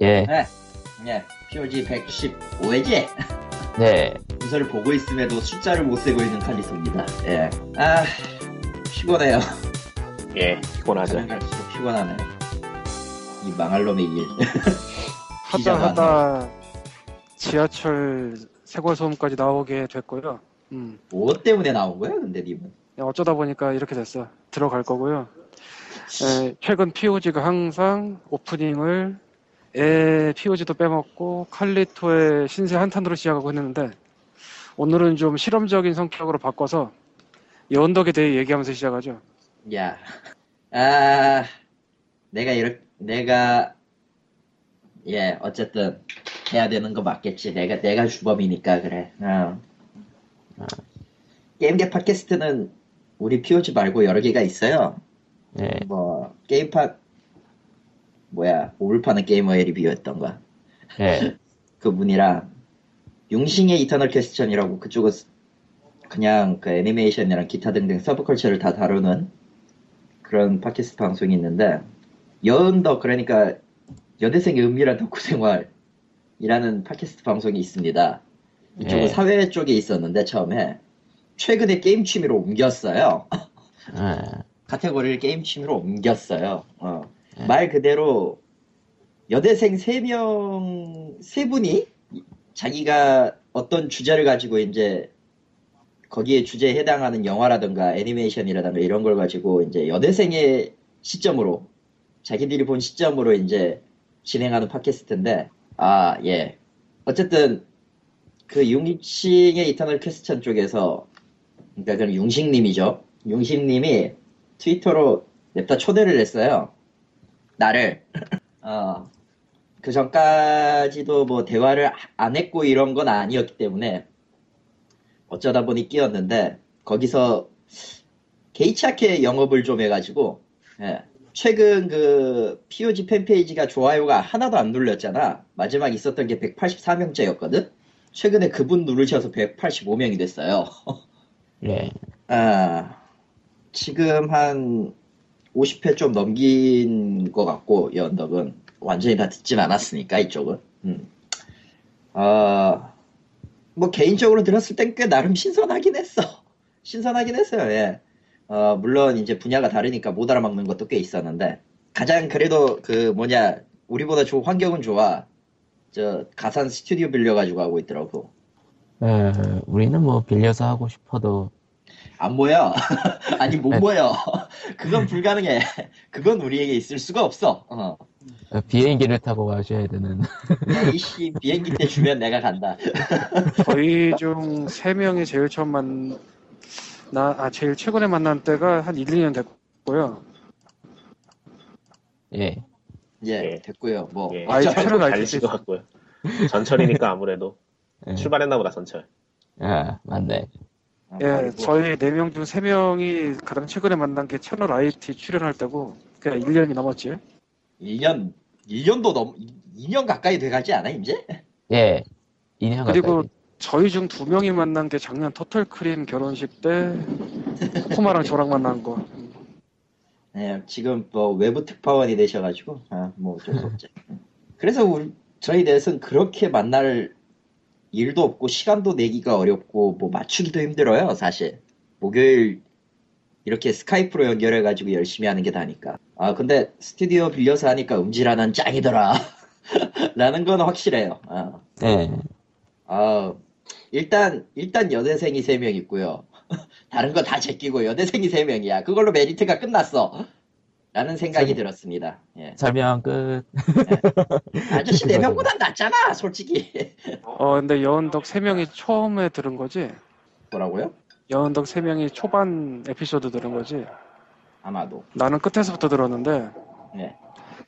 예, 네. 네. POG 115회지? 네. 문서를 보고 있음에도 숫자를 못 세고 있는 칼리토입니다. 예. 아, 피곤해요. 예, 피곤하죠. 피곤하네. 이 망할 놈의 일. 하다 하다 지하철 세골 소음까지 나오게 됐고요. 음, 뭐 때문에 나온 거야, 근데 님은? 그냥 어쩌다 보니까 이렇게 됐어. 들어갈 거고요. 에, 최근 POG가 항상 오프닝을 에 POG도 빼먹고 칼리토의 신세 한탄으로 시작하고 했는데 오늘은 좀 실험적인 성격으로 바꿔서 연덕에 대해 얘기하면서 시작하죠. 야. 아, 내가 이렇게, 내가, 예, 어쨌든, 해야 되는 거 맞겠지. 내가, 내가 주범이니까, 그래. 어. 게임계 팟캐스트는 우리 POG 말고 여러 개가 있어요. 예, 뭐, 게임팟, 뭐야, 오를 파는 게이머의 리뷰였던가. 예. 그 분이랑, 융싱의 Eternal Question이라고 그쪽은 그냥 그 애니메이션이랑 기타 등등 서브컬처를 다 다루는 그런 팟캐스트 방송이 있는데, 여은더, 그러니까, 여대생의 은밀한 덕후 생활이라는 팟캐스트 방송이 있습니다. 이쪽은 예. 사회 쪽에 있었는데, 처음에. 최근에 게임 취미로 옮겼어요. 아, 카테고리를 게임 취미로 옮겼어요. 어. 네. 말 그대로 여대생 세 명 세 분이 자기가 어떤 주제를 가지고 이제 거기에 주제에 해당하는 영화라든가 애니메이션이라든가 이런 걸 가지고 이제 여대생의 시점으로 자기들이 본 시점으로 이제 진행하는 팟캐스트인데 아, 예. 어쨌든 그 융싱의 이터널 퀘스천 쪽에서 그러니까 그럼 융싱님이죠. 융싱님이 트위터로 냅다 초대를 했어요. 나를. 어, 그 전까지도 뭐 대화를 안 했고 이런 건 아니었기 때문에 어쩌다 보니 끼었는데 거기서 개이치하게 영업을 좀 해가지고 예. 최근 그 POG 팬페이지가 좋아요가 하나도 안 눌렸잖아. 마지막 있었던 게 184명째였거든. 최근에 그분 누르셔서 185명이 됐어요. 예. 아, 지금 한 50회 좀 넘긴 것 같고, 이 언덕은. 완전히 다 듣진 않았으니까, 이쪽은. 음. 아, 뭐, 개인적으로 들었을 땐 꽤 나름 신선하긴 했어. 신선하긴 했어요, 예. 어, 물론 이제 분야가 다르니까 못 알아먹는 것도 꽤 있었는데, 가장 그래도 그 뭐냐, 우리보다 조, 환경은 좋아. 저, 가산 스튜디오 빌려가지고 하고 있더라고. 어, 우리는 뭐 빌려서 하고 싶어도 안 모여. 아니, 못 네. 모여. 그건 불가능해. 그건 우리에게 있을 수가 없어. 어. 어, 비행기를 타고 가셔야 되는. 야, 이씨, 비행기 때 주면 내가 간다. 저희 중 세 명이 제일 처음 만, 나, 아, 제일 최근에 만난 때가 한 1, 2년 됐고요. 예. 예, 예. 됐고요. 뭐. 예, 아이, 달리신 수것 같고요. 전철이니까 아무래도 예. 출발했나 보다 전철. 아, 맞네. 어, 예, 그리고 저희 네 명 중 세 명이 가장 최근에 만난 게 채널 IT 출연할 때고, 그냥 1년이 넘었지. 1년, 1년도 넘, 2년 가까이 돼가지 않아, 이제? 예. 2년 그리고 가까이. 저희 중 두 명이 만난 게 작년 터틀크림 결혼식 때 코마랑 저랑 만난 거. 예, 지금 뭐 외부 특파원이 되셔가지고, 아, 뭐 어쩔 수 없지. 그래서 우리, 저희 넷은 그렇게 만날 일도 없고, 시간도 내기가 어렵고, 뭐 맞추기도 힘들어요, 사실. 목요일 이렇게 스카이프로 연결해가지고 열심히 하는 게 다니까. 아, 근데 스튜디오 빌려서 하니까 음질하는 짱이더라. 라는 건 확실해요. 아, 예. 아, 일단, 일단 여대생이 3명 있고요. 다른 거 다 제끼고 여대생이 3명이야. 그걸로 메리트가 끝났어. 라는 생각이 설- 들었습니다. 예. 설명 끝. 아저씨 4명보단 낫잖아, 솔직히. 어, 근데 여은덕 세 명이 처음에 들은 거지? 뭐라고요? 여은덕 세 명이 초반 에피소드 들은 거지? 아마도. 나는 끝에서부터 들었는데, 네.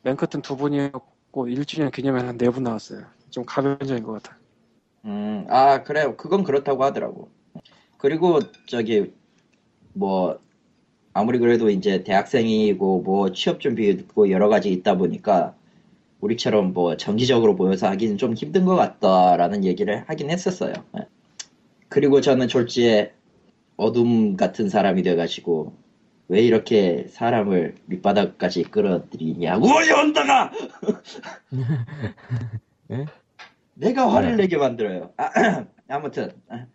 맨 끝은 두 분이었고, 1주년 기념에 한 네 분 나왔어요. 좀 가변적인 것 같아. 음, 아, 그래요. 그건 그렇다고 하더라고. 그리고, 저기, 뭐, 아무리 그래도 이제 대학생이고, 뭐, 취업 준비고 여러 가지 있다 보니까, 우리처럼 뭐, 정기적으로 모여서 하기는 좀 힘든 것 같다라는 얘기를 하긴 했었어요. 예. 그리고 저는 졸지에 어둠 같은 사람이 돼가지고, 왜 이렇게 사람을 밑바닥까지 끌어들이냐고 연다가 예? 내가 화를 네. 내게 만들어요. 아, 아무튼 아,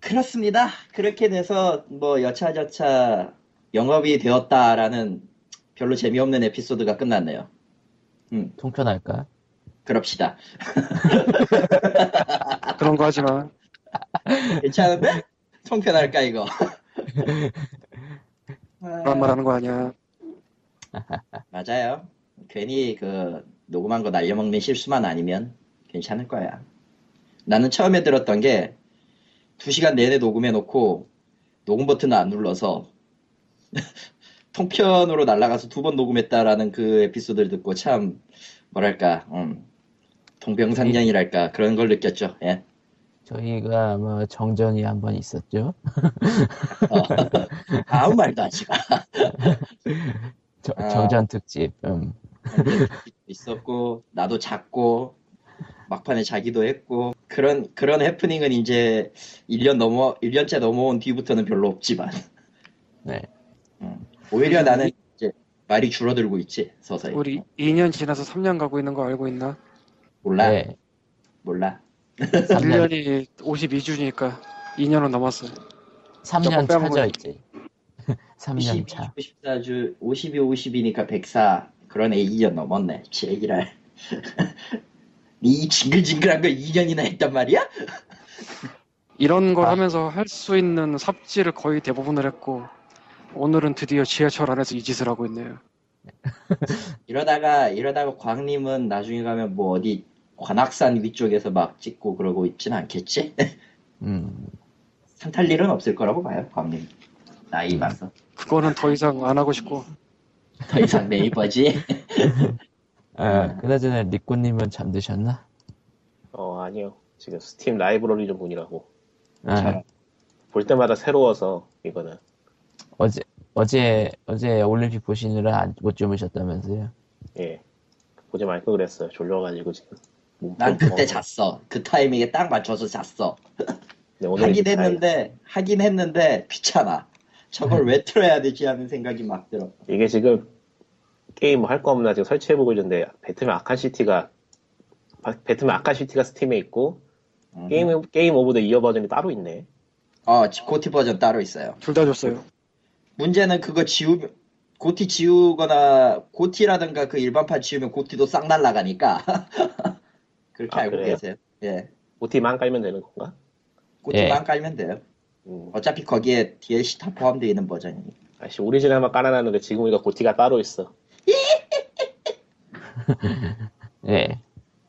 그렇습니다. 그렇게 돼서 뭐 여차저차 영업이 되었다라는 별로 재미없는 에피소드가 끝났네요. 통편할까? 그럽시다. 그런 거 하지 마. 괜찮은데? 통편할까 이거? 그런 말 하는 거 아니야. 맞아요. 괜히 그 녹음한 거 날려먹는 실수만 아니면 괜찮을 거야. 나는 처음에 들었던 게 2시간 내내 녹음해 놓고 녹음 버튼을 안 눌러서 통편으로 날아가서 두 번 녹음했다라는 그 에피소드를 듣고 참 뭐랄까 음, 동병상련이랄까 그런 걸 느꼈죠. 예. 저희가 뭐 정전이 한 번 있었죠. 어, 아무 말도 하지 마. 저- 아. 정전 특집. 음. 있었고 나도 잤고 막판에 자기도 했고 그런 그런 해프닝은 이제 1년 넘어 1년째 넘어온 뒤부터는 별로 없지만 네. 음, 오히려 나는 이제 말이 줄어들고 있지 서서히 우리 2년 지나서 3년 가고 있는 거 알고 있나? 몰라 네. 몰라 3년, 1년이 52주니까 2년은 넘었어요. 3년 빼먹어요. 차죠, 이제. 3년 52, 차. 54주 52, 50이니까 104 그러네 2년 넘었네 제기랄 이 징글징글한 걸 2년이나 했단 말이야? 이런 걸 아. 하면서 할 수 있는 삽질을 거의 대부분을 했고 오늘은 드디어 지하철 안에서 이 짓을 하고 있네요. 이러다가 이러다가 광님은 나중에 가면 뭐 어디 관악산 위쪽에서 막 찍고 그러고 있진 않겠지? 음. 산탈 일은 없을 거라고 봐요, 광님. 나이 봐서. 그거는 더 이상 안 하고 싶고 더 이상 네이버지. 아, 그나저나 리꼬님은 잠드셨나? 어 아니요. 지금 스팀 라이브러리 좀 보느라고 아, 참. 볼 때마다 새로워서 이거는 어제, 어제, 어제 올림픽 보시느라 안- 못 주무셨다면서요? 예 보지 말걸 그랬어요. 졸려가지고 지금. 몸 난 그때. 잤어. 그 타이밍에 딱 맞춰서 잤어. 네, 오늘 하긴 이제 다- 했는데, 하긴 했는데, 귀찮아. 저걸 왜 틀어야 되지 하는 생각이 막 들어. 이게 지금 게임 할거 없나 지금 설치해보고 있는데 배트맨 아칸 시티가 바- Batman Arkham City가 Steam에 있고 음. 게임 Game of the Year 버전이 따로 있네. 어, GOTY 버전 따로 있어요. 둘 다 줬어요. 문제는 그거 지우면, GOTY 지우거나, GOTY라든가 그 일반판 지우면 GOTY도 싹 날라가니까. 그렇게 아, 알고 그래요? 계세요. 예. GOTY만 깔면 되는 건가? GOTY만 깔면 돼요. 음, 어차피 거기에 DLC 다 포함되어 있는 버전이니까. 아씨 오리지널만 깔아놨는데 지금 우리가 GOTY가 따로 있어. 예.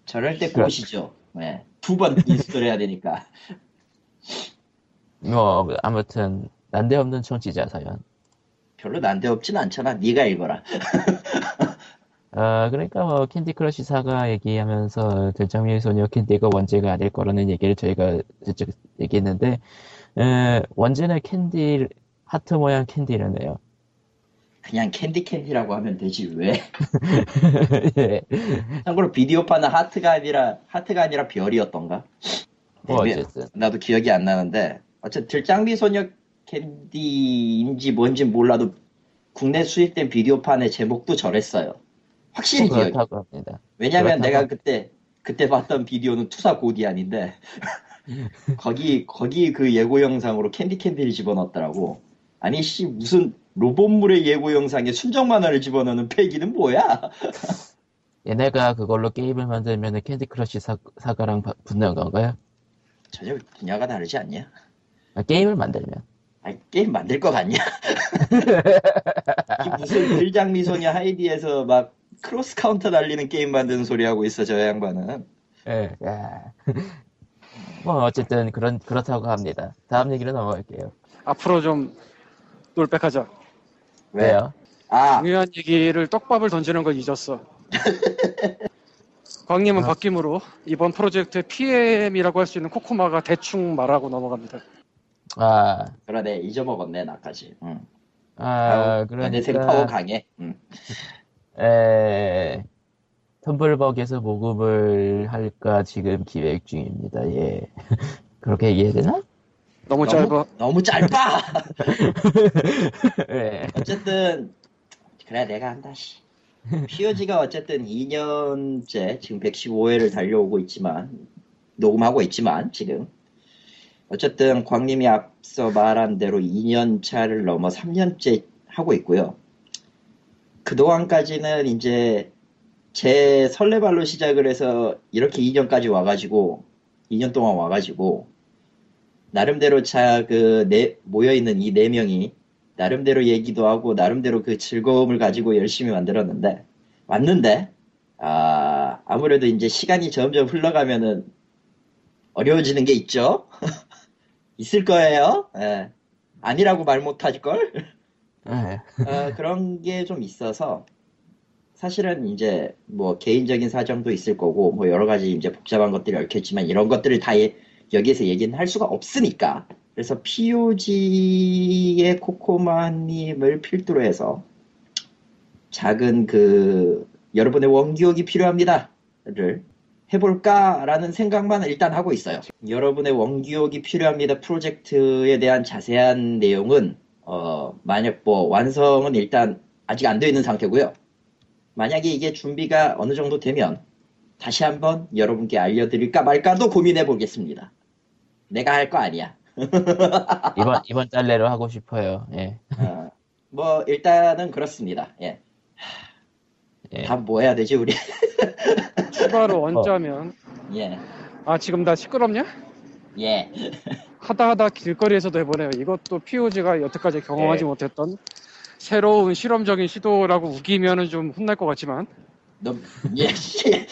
저럴 때 그래. 꼬시죠. 네. 두번 install 해야 되니까. 뭐, 아무튼, 난데없는 청취자 사연. 별로 난데없진 않잖아. 네가 읽어라. 아, 그러니까 뭐, Candy Crush Saga 얘기하면서, 들장미의 소녀 캔디가 원제가 아닐 거라는 얘기를 저희가 직접 얘기했는데, 에, 원제는 캔디, 하트 모양 캔디라네요. 그냥 캔디 캔디라고 하면 되지 왜? 예. 참고로 비디오판은 하트가 아니라 하트가 아니라 별이었던가? 뭐, 네, 어쨌든. 나도 기억이 안 나는데 어쨌든 들장미 소녀 캔디인지 뭔지 몰라도 국내 수입된 비디오판의 제목도 저랬어요. 확실히 기억이. 합니다. 왜냐면. 내가 그때 그때 봤던 비디오는 투사 고디안인데 거기 거기 그 예고 영상으로 캔디 캔디를 집어넣었더라고. 아니 씨 무슨 로봇물의 예고 영상에 순정 만화를 집어넣는 패기는 뭐야? 얘네가 그걸로 게임을 만들면 Candy Crush Sa-, Saga랑 바- 붙는 건가요? 전혀 분야가 다르지 않냐? 아, 게임을 만들면. 아니, 게임 만들 것 같냐? 이 무슨 들장미 소녀 하이디에서 막 cross counter 날리는 게임 만드는 소리 하고 있어 저 양반은. 예, 야. 뭐, 어쨌든, 그런, 그렇다고 합니다. 다음 얘기로 넘어갈게요. 앞으로 좀 놀백하자. 왜요? 아 중요한 얘기를 떡밥을 던지는 걸 잊었어. 광님은 아. 바뀜으로 이번 프로젝트의 PM이라고 할 수 있는 코코마가 대충 말하고 넘어갑니다. 아, 그러네 잊어먹었네 나까지. 응. 아, 내생 파워 그러니까, 강해. 응. 에, 텀블벅에서 모금을 할까 지금 기획 중입니다. 예. 그렇게 얘기해야 되나? 너무 짧아. 너무 짧아. 예. 어쨌든 그래 내가 한다 씨. POG가 어쨌든 2년째 지금 115회를 달려오고 있지만 녹음하고 있지만 지금 어쨌든 광님이 앞서 말한 대로 2년 차를 넘어 3년째 하고 있고요. 그동안까지는 이제 제 설레발로 시작을 해서 이렇게 2년까지 와가지고 2년 동안 와가지고 나름대로 자 그 네, 모여 있는 이 네 명이 나름대로 얘기도 하고 나름대로 그 즐거움을 가지고 열심히 만들었는데 왔는데 아 아무래도 이제 시간이 점점 흘러가면은 어려워지는 게 있죠 있을 거예요 예. 아니라고 말 못할 걸 예. 어, 그런 게 좀 있어서 사실은 이제 뭐 개인적인 사정도 있을 거고 뭐 여러 가지 이제 복잡한 것들이 얽혔지만 이런 것들을 다 예- 여기에서 얘기는 할 수가 없으니까 그래서 POG의 코코마님을 필두로 해서 작은 그 여러분의 원기옥이 필요합니다를 해볼까라는 생각만 일단 하고 있어요. 여러분의 원기옥이 필요합니다 프로젝트에 대한 자세한 내용은 어, 만약 뭐 완성은 일단 아직 안 되어 있는 상태고요. 만약에 이게 준비가 어느 정도 되면 다시 한번 여러분께 알려드릴까 말까도 고민해 보겠습니다. 내가 할 거 아니야. 이번 이번 달 내로 하고 싶어요. 예. 어, 뭐 일단은 그렇습니다. 예. 예. 다음 뭐 해야 되지 우리? 추가로 얹자면 예. 아 지금 나 시끄럽냐? 예. 하다 하다 길거리에서도 해보네요. 이것도 POG가 여태까지 경험하지 네. 못했던 새로운 실험적인 시도라고 우기면은 좀 혼날 것 같지만 너, 예, 씨.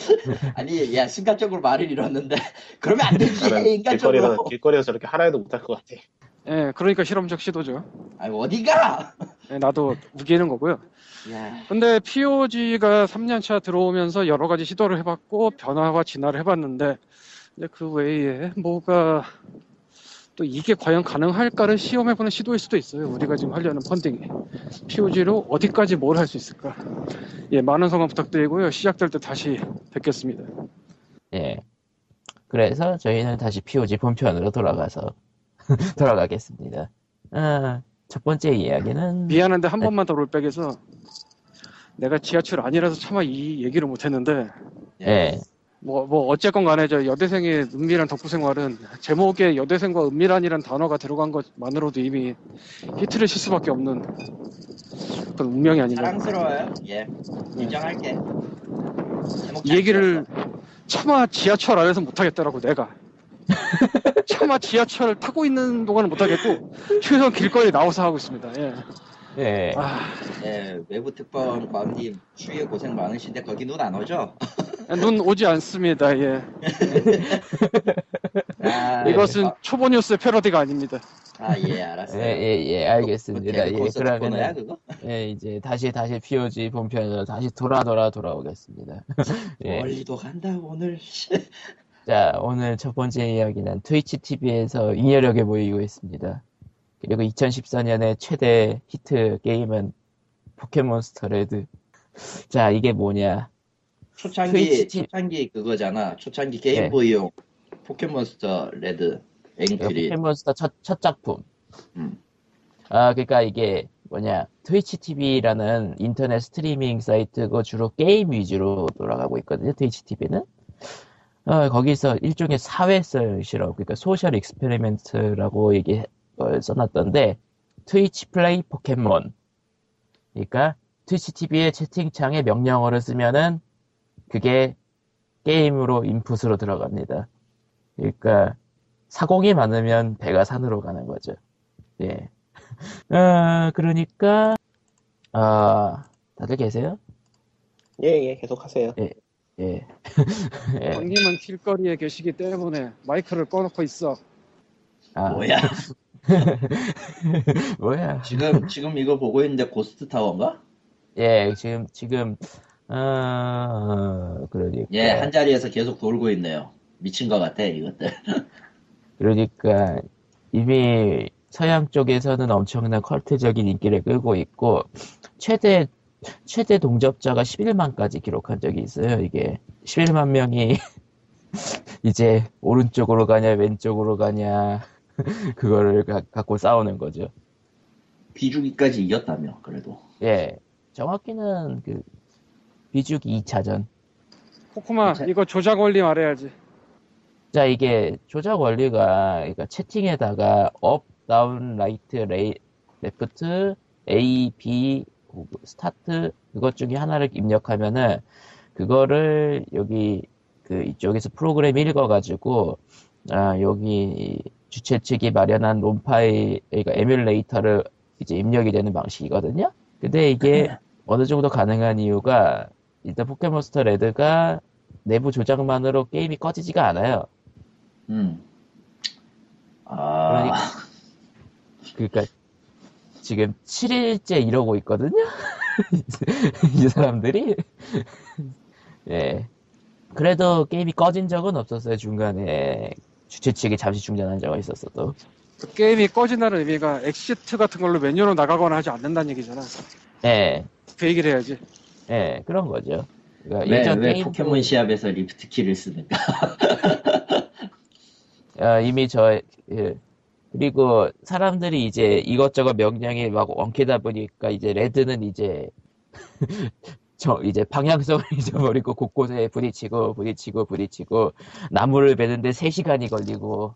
아니, 야, 순간적으로 말을 잃었는데. 그러면 안 되지, 인간적으로. 길거리에서, 길거리에서 저렇게 하라 해도 못할 것 같아. 예, 그러니까 실험적 시도죠. 아니, 어디가? 예, 나도 우기는 거고요. 야, 근데 POG가 3년차 들어오면서 여러 가지 시도를 해봤고 변화와 진화를 해봤는데 근데 그 외에 뭐가 또 이게 과연 가능할까를 시험해보는 시도일 수도 있어요. 우리가 지금 하려는 펀딩이 POG로 어디까지 뭘 할 수 있을까? 예, 많은 성원 부탁드리고요. 시작될 때 다시 뵙겠습니다. 예. 그래서 저희는 다시 POG 본편으로 돌아가서 돌아가겠습니다. 아, 첫 번째 이야기는 미안한데 한 번만 더 롤백해서 내가 지하철 아니라서 차마 이 얘기를 못했는데 예. 뭐, 뭐, 어쨌건 간에 저 여대생의 은밀한 덕후 생활은 제목에 여대생과 은밀한이란 단어가 들어간 것만으로도 이미 히트를 칠 수밖에 없는 그런 운명이 아닌가. 사랑스러워요. 예. 인정할게. 제목 이잘 얘기를. 차마 지하철 안에서 못하겠더라고, 내가. 차마 지하철 타고 있는 동안은 못하겠고, 최소한 길거리에 나와서 하고 있습니다. 예. 예. 아, 예, 외부 특파원 광님 추위에 고생 많으신데 거기 눈 안 오죠? 눈 오지 않습니다. 예. 아, 이것은 아, 초보 뉴스의 패러디가 아닙니다. 아, 예, 예, 알았어요. 예, 예, 알겠습니다. 예, 콘서트 거야, 그러면은, 그거? 예, 이제 다시, 다시 POG 본편으로 다시 돌아, 돌아, 돌아오겠습니다. 예. 멀리도 간다, 오늘. 자, 오늘 첫 번째 이야기는 Twitch TV에서 잉여력에 모이고 있습니다. 그리고 2014년에 최대 히트 게임은 포켓몬스터 Red. 자, 이게 뭐냐. 초창기, Twitch- 초창기 그거잖아. 초창기 네. 게임보이용 포켓몬스터 Red and Green. 포켓몬스터 첫, 첫 작품. 음. 아, 그러니까 이게 뭐냐. Twitch TV라는 인터넷 스트리밍 사이트고 주로 게임 위주로 돌아가고 있거든요. Twitch TV는. 어, 거기서 일종의 사회성 실험, 그러니까 social experiment라고 얘기 어, 써놨던데 Twitch Play Pokemon. 그러니까 트위치 TV의 채팅창에 명령어를 쓰면은 그게 게임으로 인풋으로 들어갑니다. 그러니까 사공이 많으면 배가 산으로 가는 거죠. 예. 아, 그러니까, 아, 다들 계세요? 예, 예, 계속 하세요. 예. 예. 형님은 길거리에 계시기 때문에 마이크를 꺼놓고 있어. 아, 뭐야? 뭐야. 지금, 지금 이거 보고 있는데 고스트 타워인가? 예, 지금, 지금, 아, 그러니까. 예, 한 자리에서 계속 돌고 있네요. 미친 것 같아, 이것들. 그러니까, 이미 서양 쪽에서는 엄청난 컬트적인 인기를 끌고 있고, 최대, 최대 동접자가 11만까지 기록한 적이 있어요, 이게. 11만 명이 이제 오른쪽으로 가냐, 왼쪽으로 가냐, 그거를 가- 갖고 싸우는 거죠. 비주기까지 이겼다며 그래도 예, 정확히는 그 비주기 2차전. 코코마 자- 이거 조작 원리 말해야지. 자, 이게 조작 원리가 그러니까 채팅에다가 up, down, right, 레이, left, A, B, start 그것 중에 하나를 입력하면은 그거를 여기 그 이쪽에서 프로그램 읽어가지고 아, 여기 주최 측이 마련한 ROM 파일, 그러니까 에뮬레이터를 이제 입력이 되는 방식이거든요. 근데 이게 어느 정도 가능한 이유가 일단 포켓몬스터 Red가 내부 조작만으로 게임이 꺼지지가 않아요. 음. 아 그러니까 지금 7일째 이러고 있거든요. 이 사람들이. 예. 그래도 게임이 꺼진 적은 없었어요. 중간에 주최 측이 잠시 중단한 적은 있었어도. 그 게임이 꺼진다는 의미가 exit 같은 걸로 메뉴로 나가거나 하지 않는다는 얘기잖아. 예. 그 얘기를 해야지. 예. 그런 거죠. 그러니까 왜, 예전 왜 게임 포켓몬 시합에서 리프트 키를 쓰는가 어, 이미 저 예. 그리고 사람들이 이제 이것저것 명령에 막 엉키다 보니까 이제 Red는 이제 저 이제 방향성을 잊어버리고 곳곳에 부딪히고 부딪히고 부딪히고 나무를 베는데 3시간이 걸리고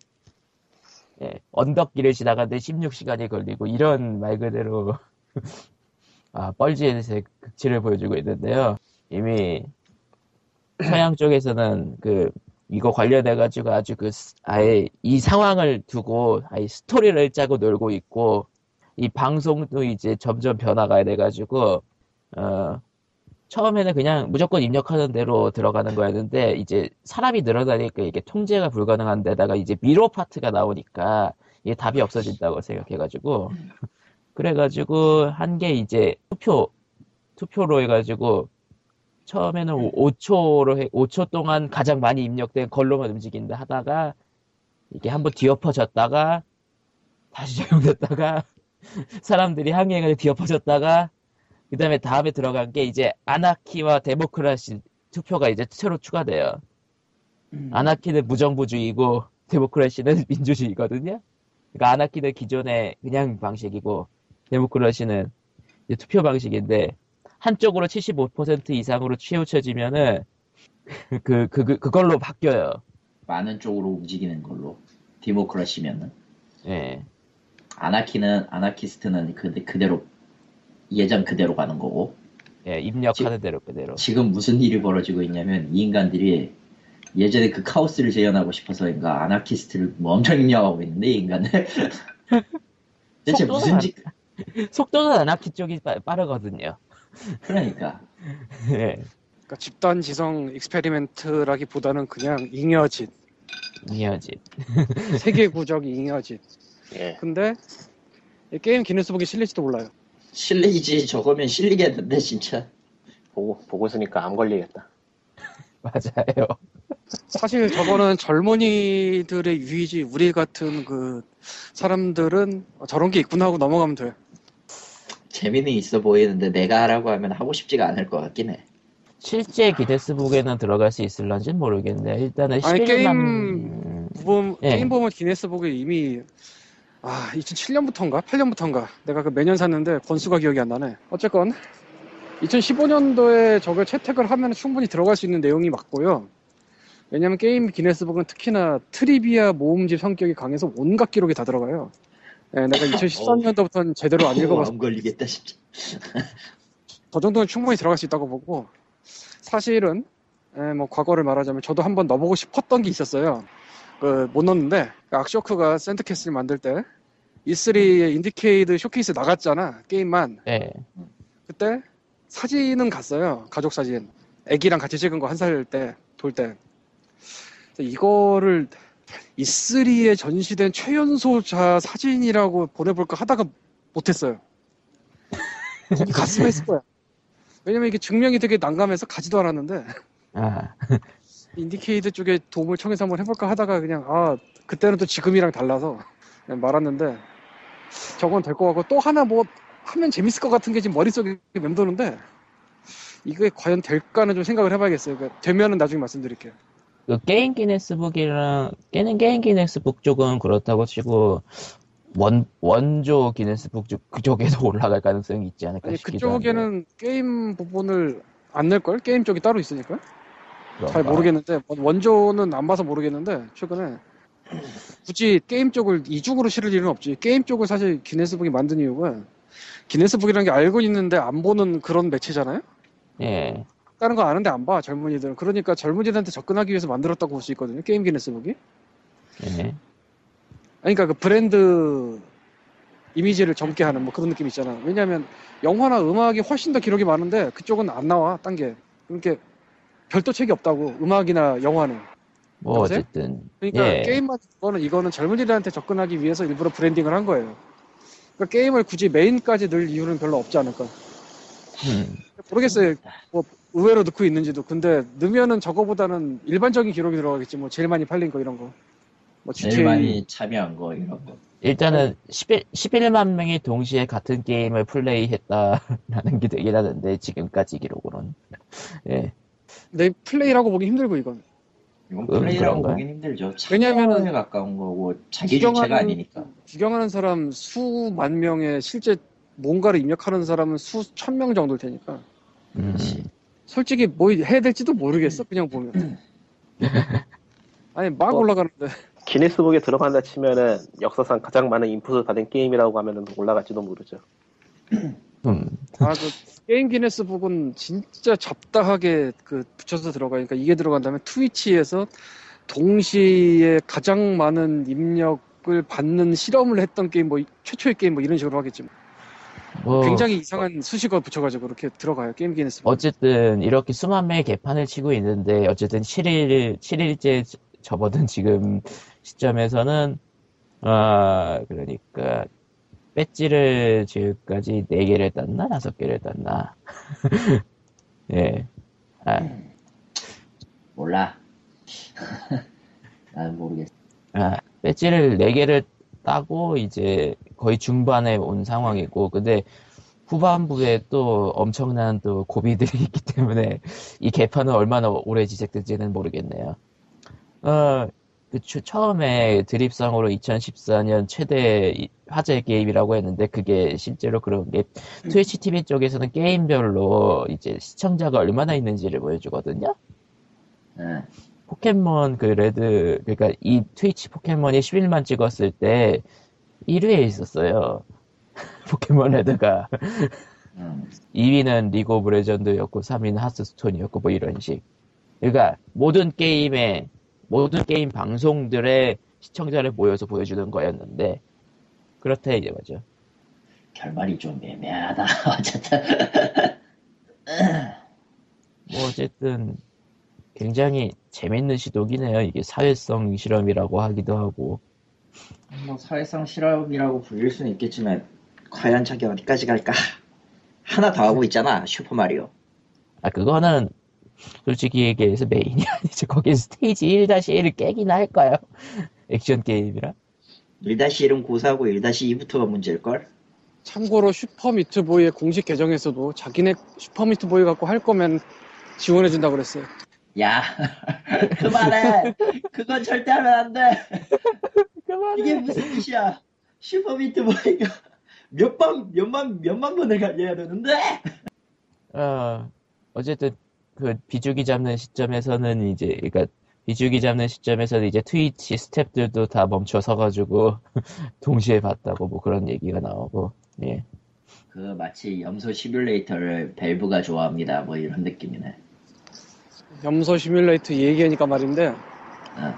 예, 언덕길을 지나가는데 16시간이 걸리고 이런 말 그대로 아 뻘지의 극치를 보여주고 있는데요. 이미 서양 쪽에서는 그 이거 관련해 가지고 아주 그 스- 아예 이 상황을 두고 아예 스토리를 짜고 놀고 있고 이 방송도 이제 점점 변화가 돼 가지고 어 처음에는 그냥 무조건 입력하는 대로 들어가는 거였는데 이제 사람이 늘어나니까 이게 통제가 불가능한 데다가 이제 미로 파트가 나오니까 이게 답이 없어진다고 생각해 가지고 그래가지고 한 게 이제 투표 투표로 해가지고 처음에는 5초로 해, 5초 동안 가장 많이 입력된 걸로만 움직인다 하다가 이게 한번 뒤엎어졌다가 다시 적용됐다가 사람들이 항의해가지고 뒤엎어졌다가 그 다음에 다음에 들어간 게 이제 아나키와 데모크라시 투표가 이제 새로 추가돼요. 아나키는 무정부주의고 데모크라시는 민주주의거든요. 그러니까 아나키는 기존의 그냥 방식이고 데모크라시는 투표 방식인데 한쪽으로 75% 이상으로 치우쳐지면은 그, 그, 그, 그걸로 바뀌어요. 많은 쪽으로 움직이는 걸로 디모크라시면은 예. 아나키는 아나키스트는 그, 그대로 예전 그대로 가는 거고 예, 입력하는 대로 그대로. 지금 무슨 일이 벌어지고 있냐면 이 인간들이 예전에 그 카오스를 재현하고 싶어서인가 아나키스트를 뭐 엄청 입력하고 있는데 이 인간들 대체 속도는 무슨 안- 짓 속도는 아나키 쪽이 빠, 빠르거든요. 그러니까 예. 그러니까 집단 지성 익스페리멘트라기보다는 그냥 잉여짓, 이어지. 세계 구적 잉여짓. 예. 근데 이 게임 기네스북에 실릴지도 몰라요. 실리지 저거면 실리겠는데 진짜 보고, 보고 있으니까 암 걸리겠다. 맞아요. 사실 저거는 젊은이들의 유의지, 우리 같은 그 사람들은 저런 게 있구나 하고 넘어가면 돼. 재미는 있어 보이는데 내가 하라고 하면 하고 싶지가 않을 것 같긴 해 실제 기네스북에는 들어갈 수 있을런지는 모르겠네. 일단은 아니, 11만 게임- 보면, 예. 게임 보면 기네스북에 이미 아 2007년부터인가 8년부터인가 내가 그 매년 샀는데 권수가 기억이 안 나네. 어쨌건 2015년도에 저걸 채택을 하면 충분히 들어갈 수 있는 내용이 맞고요. 왜냐면 게임 기네스북은 특히나 트리비아 모음집 성격이 강해서 온갖 기록이 다 들어가요. 예, 내가 2013년도부터는 제대로 안 읽어봐서 안 걸리겠다 진짜 저 정도는 충분히 들어갈 수 있다고 보고 사실은 에, 뭐 과거를 말하자면 저도 한번 넣어보고 싶었던 게 있었어요. 그 못 넣었는데 악쇼크가 Sand Castle 만들 때 E3 IndieCade showcase 나갔잖아 게임만. 예. 그때 사진은 갔어요 가족 사진. 애기랑 같이 찍은 거 한 살 때돌 때. 이거를 E3에 전시된 최연소자 사진이라고 보내볼까 하다가 못했어요. 갔으면 했을 거야. 왜냐면 이게 증명이 되게 난감해서 가지도 않았는데. 아, IndieCade 쪽에 도움을 청해서 한번 해볼까 하다가 그냥 아 그때는 또 지금이랑 달라서 그냥 말았는데 저건 될 것 같고 또 하나 뭐 하면 재밌을 것 같은 게 지금 머릿속에 맴도는데 이게 과연 될까는 좀 생각을 해봐야겠어요. 그러니까 되면은 나중에 말씀드릴게요. 그 게임 기네스북이랑 깨는 게임 기네스북 쪽은 그렇다고 치고 원 원조 기네스북 쪽 그쪽에도 올라갈 가능성이 있지 않을까 아니 싶기도 한데. 그쪽에는 게임 부분을 안 낼 걸? 게임 쪽이 따로 있으니까 잘? 모르겠는데 원조는 안 봐서 모르겠는데 최근에 굳이 게임 쪽을 이중으로 실을 일은 없지 게임 쪽을 사실 기네스북이 만든 이유가 기네스북이라는 게 알고 있는데 안 보는 그런 매체잖아요 예. 다른 거 아는데 안 봐 젊은이들은 그러니까 젊은이들한테 접근하기 위해서 만들었다고 볼 수 있거든요 게임 기네스북이 예. 그러니까 그 브랜드 이미지를 젊게 하는 뭐 그런 느낌 있잖아. 왜냐하면 영화나 음악이 훨씬 더 기록이 많은데 그쪽은 안 나와 딴 게. 그러니까 별도 책이 없다고 음악이나 영화는. 뭐 여보세요? 어쨌든 그러니까 예. 게임만 이거는 이거는 젊은이들한테 접근하기 위해서 일부러 브랜딩을 한 거예요. 그러니까 게임을 굳이 메인까지 넣을 이유는 별로 없지 않을까. 음, 모르겠어요. 뭐 의외로 넣고 있는지도. 근데 넣으면은 저거보다는 일반적인 기록이 들어가겠지. 뭐 제일 많이 팔린 거 이런 거. 뭐 제일 GTA 많이 참여한 거 이런 거. 일단은 11, 11만 명이 동시에 같은 게임을 플레이했다라는 게 되긴 하는데 지금까지 기록으로는 예. 내 플레이라고 보기 힘들고 이건. 이건 음, 플레이라고 그런가요? 보긴 힘들죠. 왜냐면은 참여에 가까운 거고 자기 주체가 아니니까. 구경하는 사람 수만 명에 실제 뭔가를 입력하는 사람은 수 천 명 정도일 테니까 음, 솔직히 뭐 해야 될지도 모르겠어 그냥 보면 아니 막 어. 올라가는데 기네스북에 들어간다 치면은 역사상 가장 많은 인풋을 받은 게임이라고 하면은 올라갈지도 모르죠. 음, 아 그 게임 기네스북은 진짜 잡다하게 그 붙여서 들어가니까 이게 들어간다면 트위치에서 동시에 가장 많은 입력을 받는 실험을 했던 게임 뭐 최초의 게임 뭐 이런 식으로 하겠지 뭐. 뭐 굉장히 이상한 수식어 붙여가지고 그렇게 들어가요. 게임 기네스북 어쨌든 이렇게 수만 명의 개판을 치고 있는데 어쨌든 7일 7일째 접어든 지금 시점에서는 아 그러니까 배지를 지금까지 4개를 땄나 5개를 땄나 예. 아, 몰라. 난 모르겠어. 아, 배지를 4개를 따고 이제 거의 중반에 온 상황이고 근데 후반부에 또 엄청난 또 고비들이 있기 때문에 이 개판은 얼마나 오래 지속될지는 모르겠네요. 어, 그 추- 처음에 드립성으로 2014년 최대 이- 화제 게임이라고 했는데 그게 실제로 그런 게 트위치 TV 쪽에서는 게임별로 이제 시청자가 얼마나 있는지를 보여주거든요. 응. 포켓몬 그 레드 그러니까 이 트위치 포켓몬이 11만 찍었을 때 1위에 있었어요. 포켓몬 레드가 응. 2위는 리그 오브 레전드였고 3위는 하스스톤이었고 뭐 이런 식. 그러니까 모든 게임에 모든 게임 방송들의 시청자를 모여서 보여주는 거였는데 그렇다 이제 뭐죠. 결말이 좀 애매하다. 어쨌든. 뭐 어쨌든 굉장히 재밌는 시도긴 해요. 이게 사회성 실험이라고 하기도 하고 뭐 사회성 실험이라고 불릴 수는 있겠지만 과연 저게 어디까지 갈까? 하나 더 하고 있잖아. 슈퍼 마리오. 아, 그거는 솔직히 얘기해서 메인이 아니죠. 거기 스테이지 1-1을 깨기나 할까요? 액션 게임이라. 1-1은 고사하고 1-2부터가 문제일걸? 참고로 슈퍼미트보이의 공식 계정에서도 자기네 슈퍼미트보이 갖고 할 거면 지원해준다 그랬어요. 야, 그만해. 그건 절대 하면 안 돼. 이게 무슨 짓이야. 슈퍼미트 보이가 몇 번, 몇만, 몇만 번을 갈려야 되는데? 어, 어쨌든 그 비주기 잡는 시점에서는 이제, 그러니까 비주기 잡는 시점에서는 이제 트위치 스탭들도 다 멈춰 서 가지고 동시에 봤다고 뭐 그런 얘기가 나오고, 예. 그 마치 염소 시뮬레이터를 밸브가 좋아합니다. 뭐 이런 느낌이네. 염소 시뮬레이터 얘기하니까 말인데 어,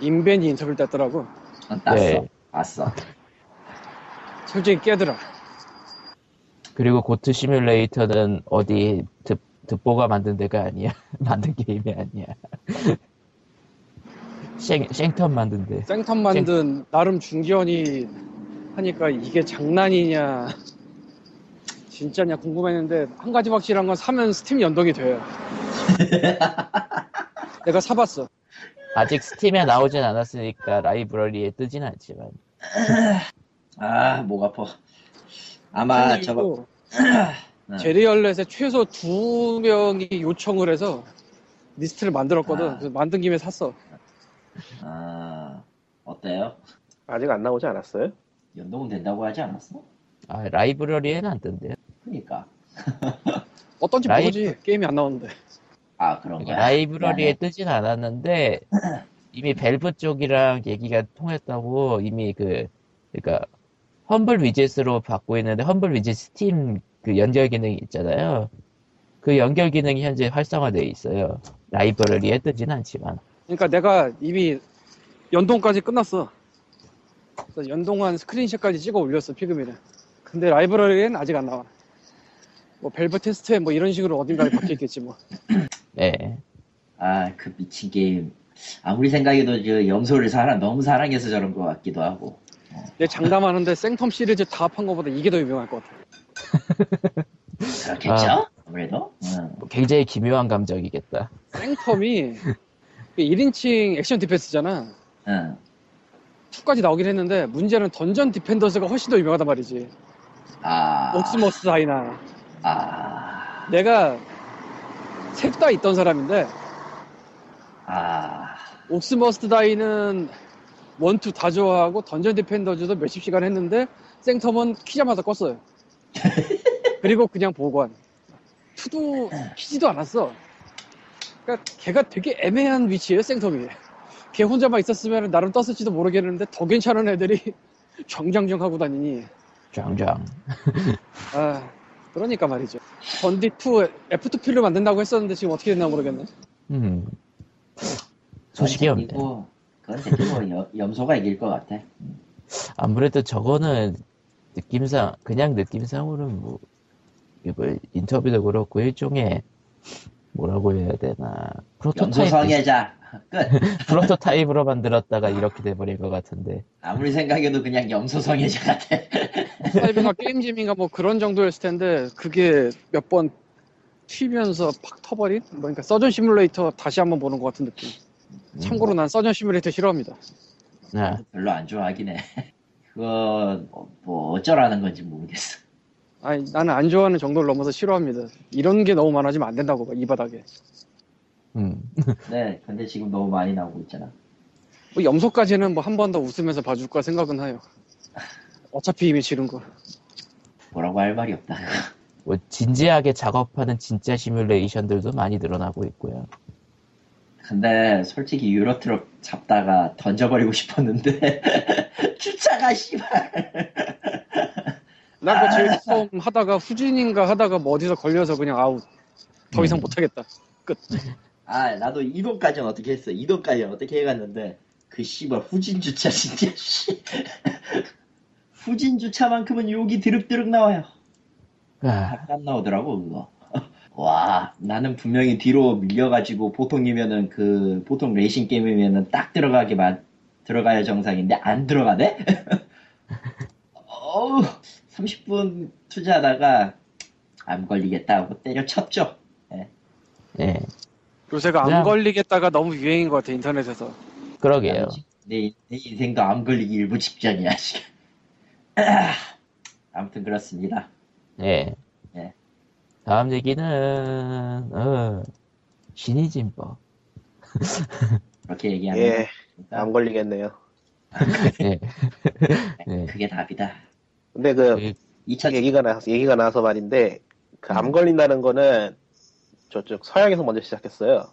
인벤이 인터뷰를 땄더라고. 어, 땄어. 네. 봤어. 솔직히 깨더라. 그리고 고트 시뮬레이터는 어디 득, 득보가 만든 데가 아니야. 만든 게임이 아니야. 생, 생턴 만든 데. 생턴 만든 나름 중견이 하니까 이게 장난이냐 진짜냐 궁금했는데 한 가지 확실한 건 사면 스팀 연동이 돼요. 내가 사봤어. 아직 스팀에 나오진 않았으니까 라이브러리에 뜨진 않지만. 아, 목 아파. 아마 저거, 네. 제리 얼렛에 최소 두 명이 요청을 해서 리스트를 만들었거든. 아. 그래서 만든 김에 샀어. 아 어때요? 아직 안 나오지 않았어요? 연동은 된다고 하지 않았어? 아, 라이브러리에는 안 뜬대요. 그러니까 어떤지 라이- 모르지. 게임이 안 나오는데. 아 그런 그러니까 거야. 라이브러리에 미안해. 뜨진 않았는데 이미 벨브 쪽이랑 얘기가 통했다고 이미 그 그러니까 험블 위젯으로 받고 있는데 험블 위젯 스팀 그 연결 기능이 있잖아요. 그 연결 기능이 현재 활성화되어 있어요. 라이브러리에 뜨진 않지만. 그러니까 내가 이미 연동까지 끝났어. 그래서 연동한 스크린샷까지 찍어 올렸어, 피그민을. 근데 라이브러리엔 아직 안 나와. 뭐 밸브 테스트에 뭐 이런 식으로 어딘가에 박혀 있겠지 뭐. 네. 아그 미친 게임. 아무리 생각해도 그 염소를 사랑 너무 사랑해서 저런 것 같기도 하고. 내 장담하는데 생텀 시리즈 다 합한 것보다 이게 더 유명할 것 같아. 그렇겠죠? 아. 아무래도. 응. 뭐 굉장히 기묘한 감정이겠다. 생텀이 1인칭 액션 디펜스잖아. 응. 2까지 나오긴 했는데 문제는 던전 디펜더스가 훨씬 더 유명하단 말이지. 아. Orcs Must Die나. 아. 내가 셋 다 있던 사람인데 아. Orcs Must Die는 one two 다 좋아하고 던전 디펜더즈도 몇십 시간 했는데 생텀은 키자마자 껐어요. 그리고 그냥 보관. two도 키지도 않았어. 그러니까 걔가 되게 애매한 위치예요, 생텀이. 걔 혼자만 있었으면 나름 떴을지도 모르겠는데 더 괜찮은 애들이 짱짱짱 하고 다니니. 짱짱. 아, 그러니까 말이죠. 번디 2 F2P를 만든다고 했었는데 지금 어떻게 됐나 모르겠네. 음. 소식이 없네. 그건 뭐 염소가 이길 것 같아. 아무래도 저거는 느낌상 그냥 느낌상으로는 뭐, 이뭐 인터뷰도 그렇고 일종의 뭐라고 해야 되나 프로토타입 성애자. 끝. 프로토타입으로 만들었다가 이렇게 돼버린 것 같은데 아무리 생각해도 그냥 염소 성애자 같아. 사이버가 게임잼인가 뭐 그런 정도였을 텐데 그게 몇 번 튀면서 팍 터버린? 뭐 그러니까 서전 시뮬레이터 다시 한번 보는 것 같은 느낌. 참고로 난 서전 시뮬레이터 싫어합니다. 아, 별로 안 좋아하긴 해. 그건 뭐, 뭐 어쩌라는 건지 모르겠어. 아니 나는 안 좋아하는 정도를 넘어서 싫어합니다. 이런 게 너무 많아지면 안 된다고 봐, 이 바닥에. 음. 네, 근데 지금 너무 많이 나오고 있잖아. 뭐 염소까지는 뭐 한 번 더 웃으면서 봐줄까 생각은 해요. 어차피 이미 지른 거. 뭐라고 할 말이 없다. 뭐 진지하게 작업하는 진짜 시뮬레이션들도 많이 늘어나고 있고요. 근데 솔직히 유로트럭 잡다가 던져버리고 싶었는데 주차가 씨발. 난그 제일 처음 하다가 후진인가 하다가 뭐 어디서 걸려서 그냥 아웃. 더 이상 음. 못하겠다. 끝. 아 나도 이동까지는 어떻게 했어? 이동까지는 어떻게 해갔는데 그 씨발 후진 주차 진짜 씨. 후진 주차만큼은 욕이 드륵드륵 나와요. 아, 안 나오더라고 그거. 와 나는 분명히 뒤로 밀려가지고 보통이면은 그 보통 레이싱 게임이면은 딱 들어가게 만 들어가야 정상인데 안 들어가네? 어우 30분 투자하다가 안 걸리겠다 하고 때려쳤죠. 예, 요새가 안 그냥- 걸리겠다가 너무 유행인 것 같아 인터넷에서. 그러게요. 내, 내 인생도 암 걸리기 일부 직전이야 지금. 아, 아무튼 그렇습니다. 예. 예. 다음 얘기는 어, 신이진법. 그렇게 얘기하면 예, 안 걸리겠네요. 예. 예. 그게 답이다. 근데 그 그, 2000 얘기가 나 얘기가 나서 말인데 그 암 걸린다는 거는 저쪽 서양에서 먼저 시작했어요.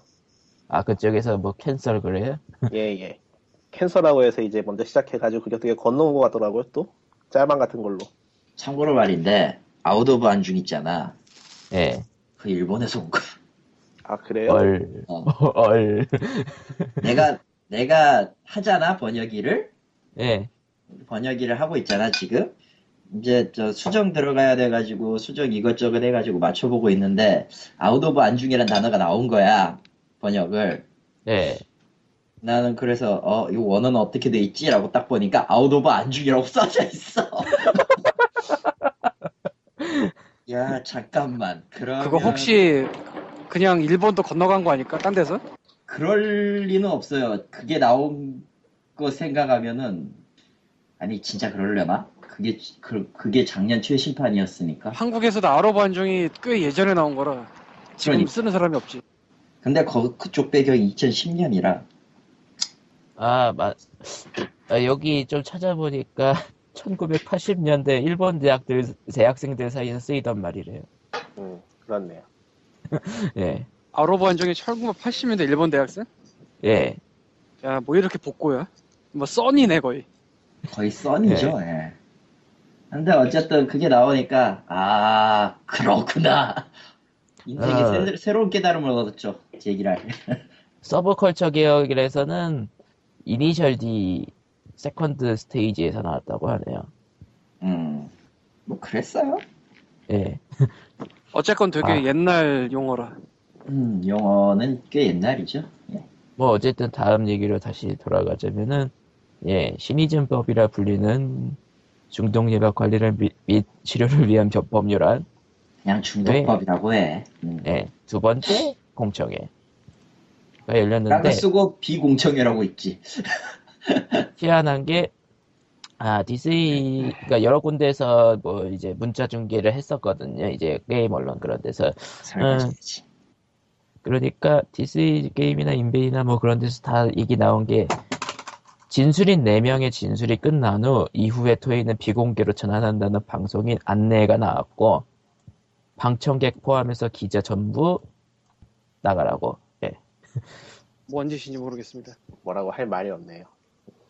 아 그쪽에서 뭐 cancer 그래요? 예, 예. cancer라고 해서 이제 먼저 시작해가지고 그게 어떻게 건너온 것 같더라고요, 또. 짤방 같은 걸로. 참고로 말인데 out of 안중 있잖아. 예. 그 일본에서 온 거야. 아, 그래요? 얼. 어. 얼. 내가 내가 하잖아 번역기를 예. 번역기를 하고 있잖아 지금. 이제 저 수정 들어가야 돼가지고 수정 이것저것 해가지고 맞춰보고 있는데 out of 안중이란 단어가 나온 거야 번역을. 예. 나는 그래서 어 이거 원어는 어떻게 돼 있지라고 딱 보니까 out of 안중이라고 써져 있어. 야 잠깐만 그러면 그거 혹시 그냥 일본도 건너간 거 아닐까? 딴 데서? 그럴 리는 없어요. 그게 나온 거 생각하면은 아니 진짜 그러려나? 그게 그, 그게 작년 최신판이었으니까. 한국에서도 아로 반중이 꽤 예전에 나온 거라 지금 그러니까. 쓰는 사람이 없지. 근데 거, 그쪽 배경이 2010년이라 아, 맞, 아, 여기 좀 찾아보니까 1980년대 일본 대학들, 대학생들 사이에서 쓰이던 말이래요. 음, 그렇네요. 예, 아로보 한정이 1980년대 일본 대학생? 예. 야, 뭐 이렇게 복고야? 뭐 써니네 거의. 거의 써니죠. 예. 근데 어쨌든 그게 나오니까 아 그렇구나. 인생에 어. 새, 새로운 깨달음을 얻었죠. 제기랄. 서브컬처 계열에서는 이니셜 D second stage에서 나왔다고 하네요. 음. 뭐 그랬어요. 예. 어쨌건 되게 아. 옛날 용어라. 음, 영어는 꽤 옛날이죠. 예. 뭐 어쨌든 다음 얘기로 다시 돌아가자면은 예 신의진법이라 불리는 중독 예방 관리를 미- 및 치료를 위한 법- 법률안 그냥 중독법이라고 해. 음. 예, 두 번째 공청회가 락을 열렸는데 쓰고 비공청회라고 있지. 희한한 게 아, 디스이가 여러 군데에서 뭐 이제 문자 중계를 했었거든요. 이제 게임 언론 그런 데서. 설거지지. 그러니까 디스이 게임이나 인베이나 뭐 그런 데서 다 얘기 나온 게 진술인 4명의 진술이 끝난 후 이후에 토의는 비공개로 전환한다는 방송인 안내가 나왔고 방청객 포함해서 기자 전부 나가라고. 예. 뭔 짓인지 모르겠습니다. 뭐라고 할 말이 없네요.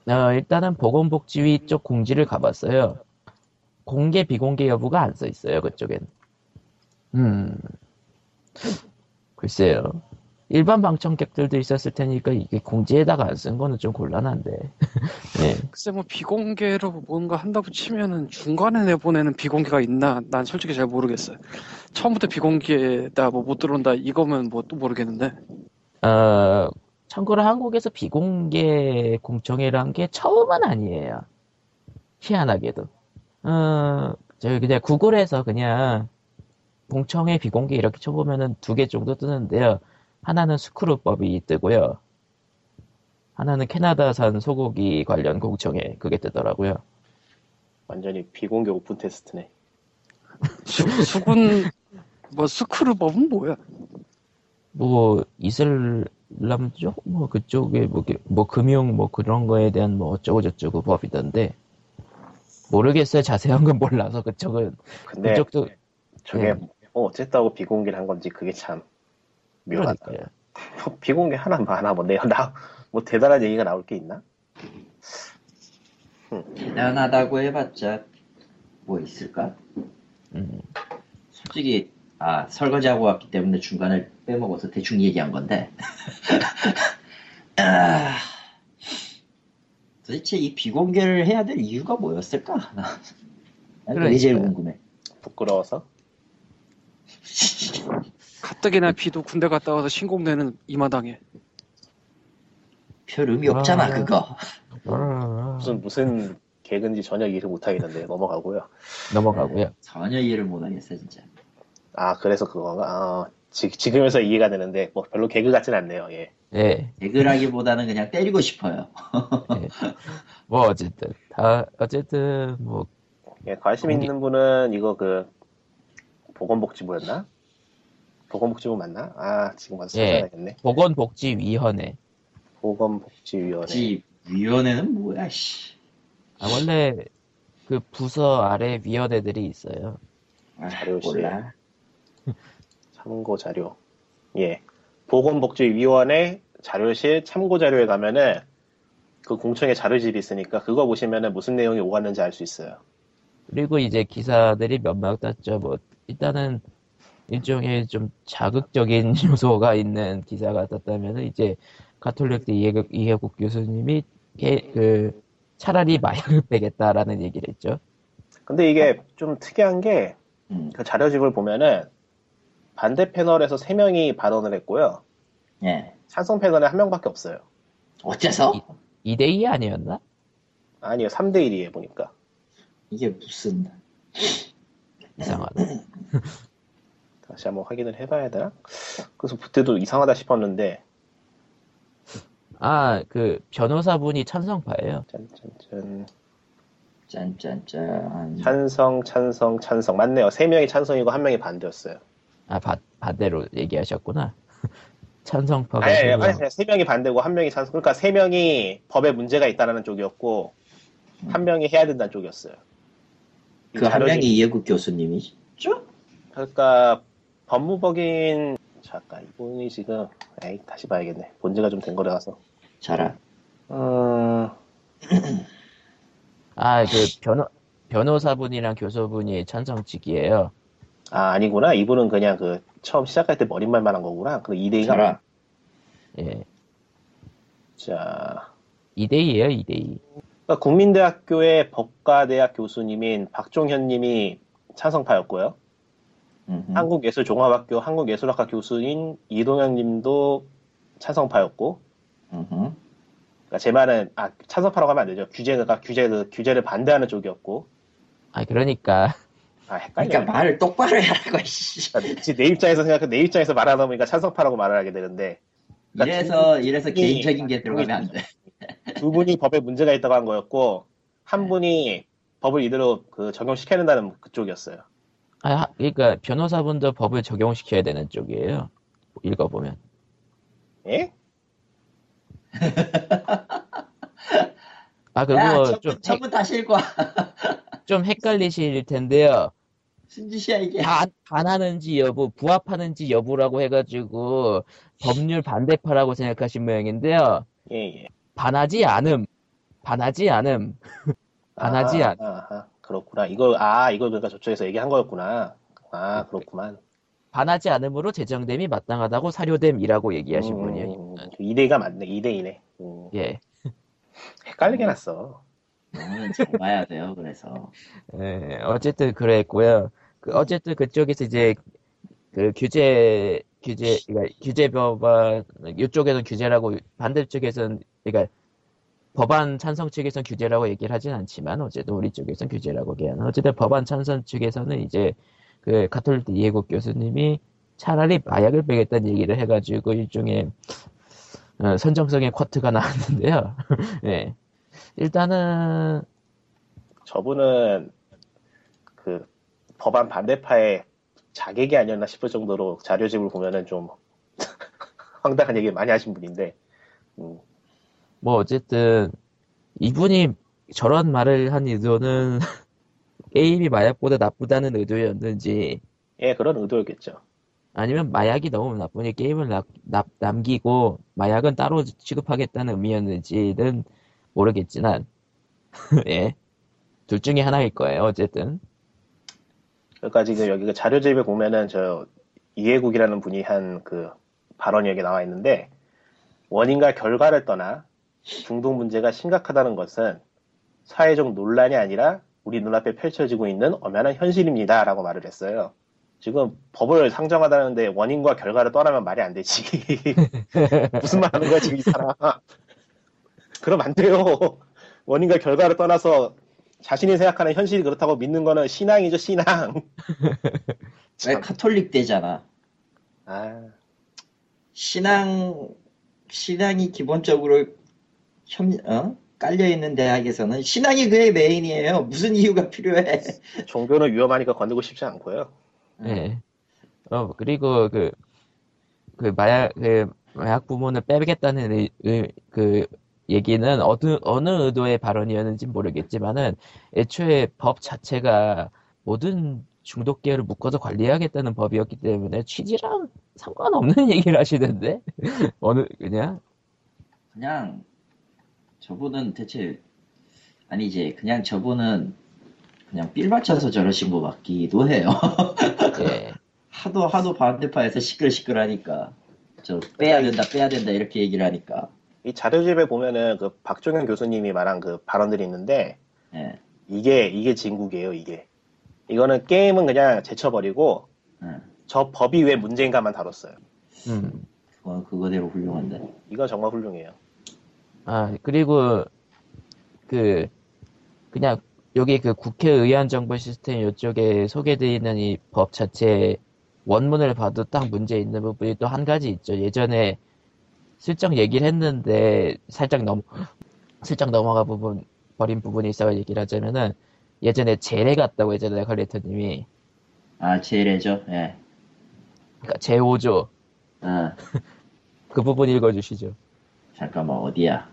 어, 일단은 보건복지위 쪽 공지를 가봤어요. 공개, 비공개 여부가 안 써 있어요, 그쪽엔. 음, 글쎄요. 일반 방청객들도 있었을 테니까 이게 공지에다가 안 쓴 거는 좀 곤란한데. 네. 글쎄 뭐 비공개로 뭔가 한다고 치면은 중간에 내보내는 비공개가 있나? 난 솔직히 잘 모르겠어요. 처음부터 비공개다 뭐 못 들어온다 이거면 뭐 또 모르겠는데. 어, 참고로 한국에서 비공개 공청회란 게 처음은 아니에요. 희한하게도. 어, 저 그냥 구글에서 그냥 공청회 비공개 이렇게 쳐보면은 두 개 정도 뜨는데요. 하나는 스크루법이 뜨고요. 하나는 캐나다산 소고기 관련 공청회 그게 뜨더라고요. 완전히 비공개 오픈 테스트네. 수, 수군 뭐 스크루법은 뭐야? 뭐 이슬람 쪽뭐 그쪽에 뭐, 그- 뭐 금융 뭐 그런 거에 대한 뭐 어쩌고 저쩌고 법이던데 모르겠어요 자세한 건 몰라서 그쪽은 근데 그쪽도 저게 예. 뭐 어쨌다고 비공개를 한 건지 그게 참 묘하다. 그러니까요. 뭐 비공개 하나 많아 뭐 내가 나뭐 대단한 얘기가 나올 게 있나? 대단하다고 해봤자 뭐 있을까? 음, 솔직히 아 설거지하고 왔기 때문에 중간을 빼먹어서 대충 얘기한 건데 아, 도대체 이 비공개를 해야 될 이유가 뭐였을까? 나 그게 제일. 궁금해. 부끄러워서 가뜩이나 비도 군대 갔다 와서 신공내는 이 마당에. 별 의미 없잖아 아. 그거. 무슨 무슨 개근지 전혀 이해를 못 하겠는데 넘어가고요. 넘어가고요. 전혀 이해를 못하겠어 진짜. 아 그래서 그건가? 아, 지, 지금에서 이해가 되는데 뭐 별로 개그 같진 않네요. 예. 예, 개그라기보다는 그냥 때리고 싶어요. 뭐 어쨌든 다 어쨌든 뭐 예, 관심 공개- 있는 분은 이거 그 보건복지부였나? 보건복지부 맞나? 아 지금 와서 예. 찾아야겠네. 보건복지위원회. 보건복지위원회. 지 위원회는 뭐야 씨. 아, 원래 그 부서 아래 위원회들이 있어요. 아, 자료실. 몰라. 참고 자료. 예. 보건복지위원회 자료실 참고 자료에 가면은 그 공청회 자료집이 있으니까 그거 보시면은 무슨 내용이 오갔는지 알 수 있어요. 그리고 이제 기사들이 몇몇 땄죠. 뭐 일단은 일종의 좀 자극적인 요소가 있는 기사가 떴다면은 이제 가톨릭대 이해국, 이해국 교수님이 개- 그 차라리 마약을 빼겠다라는 얘기를 했죠. 근데 이게 좀 특이한 게그 음, 자료집을 보면은 반대 패널에서 3명이 발언을 했고요. 예. 찬성 패널에 한 명밖에 없어요. 어째서? 2대2 아니었나? 아니요, 3대1이에요, 보니까. 이게 무슨 이상하다. 다시 한번 확인을 해봐야 되나? 그래서 그때도 이상하다 싶었는데, 아, 그 변호사분이 찬성파예요. 짠짠짠. 짠짠짠. 찬성, 찬성, 찬성. 맞네요. 3명이 찬성이고 1명이 반대였어요. 아, 바- 반대로 얘기하셨구나. 찬성파가 아니, 세 아니, 명. 아니, 세 명이 반대고 한 명이 찬성. 그러니까 세 명이 법에 문제가 있다는 쪽이었고 한 명이 해야 된다는 쪽이었어요. 이그한 명이 이해국 교수님이죠? 그러니까 법무법인 잠깐 이분이 지금 에이 다시 봐야겠네. 본지가 좀 된 거라서. 자라. 어, 아, 그 변호 변호사분이랑 교수분이 찬성 측이에요. 아 아니구나. 이분은 그냥 그 처음 시작할 때 머릿말만 한 거구나. 그 2대2가 자라. 예. 자 2대2예요, 2대2. 그러니까 국민대학교의 법과대학 교수님인 박종현 님이 찬성파였고요. 음흠. 한국예술종합학교 한국예술학과 교수인 이동현 님도 찬성파였고. 음흠. 그러니까 제 말은 아 찬성파라고 하면 안 되죠. 규제가 규제 그 규제를 반대하는 쪽이었고. 아, 그러니까 아 헷갈려. 그러니까 말을 똑바로 해라고 씨. 그러니까 내 입장에서 생각해 내 입장에서 말하다 보니까 찬성파라고 말을 하게 되는데 그러니까 이래서 이래서 개인적인 게 아, 들어가면 안 돼. 두 분이 법에 문제가 있다고 한 거였고 한 분이 법을 이대로 그 적용시켜야 된다는 그쪽이었어요. 아, 그러니까 변호사분도 법을 적용시켜야 되는 쪽이에요. 읽어보면. 예? 아, 전부, 좀, 전부 다시 읽고 와. 좀 헷갈리실 텐데요. 순짓이야 이게. 반, 반하는지 여부, 부합하는지 여부라고 해가지고 법률 반대파라고 생각하신 모양인데요. 예, 예. 반하지 않음. 반하지 않음. 반하지 아, 않. 아, 아, 그렇구나. 이거 아 이거 그러니까 저쪽에서 얘기한 거였구나. 아 그렇구만. 반하지 않음으로 제정됨이 마땅하다고 사료됨이라고 얘기하신 분이에요. 음, 2대2가 맞네. 2대2네. 음, 예. 헷갈리게 났어. 오늘 잘 봐야 돼요. 그래서 예, 어쨌든 그랬고요. 그 어쨌든 그쪽에서 이제 그 규제 규제 그러니까 규제 법안 이쪽에서는 규제라고 반대쪽에서는 그러니까 법안 찬성 측에서는 규제라고 얘기를 하진 않지만 어쨌든 우리 쪽에서는 규제라고 얘기하는 어쨌든 법안 찬성 측에서는 이제 그 가톨릭 이해국 교수님이 차라리 마약을 빼겠다는 얘기를 해가지고 일종의 어, 선정성의 쿼트가 나왔는데요. 예. 일단은 저분은 그 법안 반대파의 자객이 아니었나 싶을 정도로 자료집을 보면은 좀 황당한 얘기 많이 하신 분인데. 음, 뭐 어쨌든 이분이 저런 말을 한 의도는 게임이 마약보다 나쁘다는 의도였는지 예, 그런 의도였겠죠. 아니면 마약이 너무 나쁘니 게임을 나- 나- 남기고 마약은 따로 취급하겠다는 의미였는지는 모르겠지만 예. 둘 중에 하나일 거예요. 어쨌든 그러니까 지금 여기 그 자료집에 보면은 저 이해국이라는 분이 한 그 발언이 여기 나와 있는데 원인과 결과를 떠나 중독 문제가 심각하다는 것은 사회적 논란이 아니라 우리 눈앞에 펼쳐지고 있는 엄연한 현실입니다 라고 말을 했어요. 지금 법을 상정하다는데 원인과 결과를 떠나면 말이 안 되지. 무슨 말 하는 거야 지금 이 사람. 그럼 안 돼요. 원인과 결과를 떠나서 자신이 생각하는 현실이 그렇다고 믿는 거는 신앙이죠 신앙. 왜 카톨릭 대잖아. 아, 신앙 신앙이 기본적으로 현, 어? 깔려 있는 대학에서는 신앙이 그의 메인이에요. 무슨 이유가 필요해? 종교는 위험하니까 건들고 싶지 않고요. 예. 어 그리고 그그 마약 그 마약 부문을 빼겠다는 의- 의- 그 얘기는 어느 어느 의도의 발언이었는지 모르겠지만은 애초에 법 자체가 모든 중독계를 묶어서 관리하겠다는 법이었기 때문에 취지랑 상관없는 얘기를 하시던데 어느 그냥 그냥 저분은 대체 아니지 그냥 저분은 그냥 삘 맞춰서 저러신 것 같기도 해요. 예. 하도 하도 반대파에서 시끌시끌하니까 저 빼야 된다 빼야 된다 이렇게 얘기를 하니까 이 자료집에 보면은 그 박종현 교수님이 말한 그 발언들이 있는데 예, 이게 이게 진국이에요 이게. 이거는 게임은 그냥 제쳐버리고 예. 저 법이 왜 문제인가만 다뤘어요. 음. 그건 그거대로 훌륭한데 이건 정말 훌륭해요. 아, 그리고, 그, 그냥, 여기 그 국회의안 정보 시스템 이쪽에 소개되어 있는 이 법 자체 원문을 봐도 딱 문제 있는 부분이 또 한 가지 있죠. 예전에 슬쩍 얘기를 했는데 살짝 넘, 슬쩍 넘어가 부분, 버린 부분이 있어서 얘기를 하자면은 예전에 제레 같다고 예전에 컬리터님이, 아 제레죠 예 그러니까 제5조, 아, 그 부분 읽어주시죠. 잠깐만 어디야?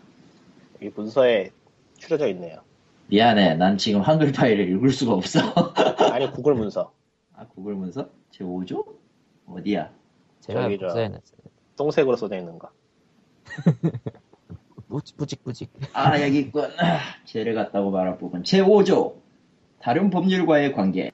이 문서에 추려져 있네요. 미안해. 난 지금 한글 파일을 읽을 수가 없어. 아니 구글 문서. 아 구글 문서? 제 5조? 어디야? 제가 저기 저- 복사해놨어요. 똥색으로 써져 있는 거. 뿌직 뿌직 뿌직. 아 여기 있군. 아, 죄를 갖다고 말할 부분. 제 5조. 다른 법률과의 관계.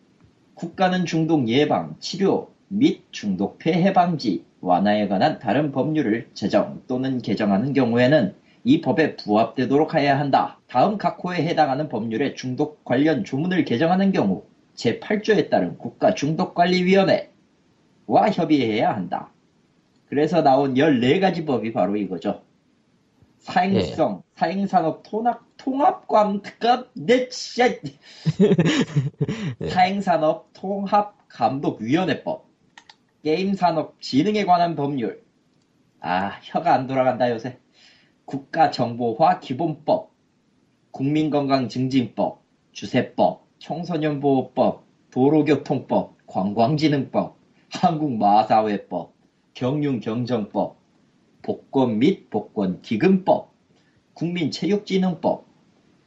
국가는 중독 예방, 치료 및 중독 폐해 방지, 완화에 관한 다른 법률을 제정 또는 개정하는 경우에는 이 법에 부합되도록 해야 한다. 다음 각 호에 해당하는 법률의 중독 관련 조문을 개정하는 경우 제8조에 따른 국가 중독관리위원회와 협의해야 한다. 그래서 나온 14가지 법이 바로 이거죠. 사행성, 사행산업 통합, 통합감독, 내 진짜. 사행산업 통합감독위원회법, 게임산업 진흥에 관한 법률. 아, 혀가 안 돌아간다 요새. 국가정보화 기본법, 국민건강증진법, 주세법, 청소년보호법, 도로교통법, 관광진흥법, 한국마사회법, 경륜경정법, 복권 및 복권기금법, 국민체육진흥법,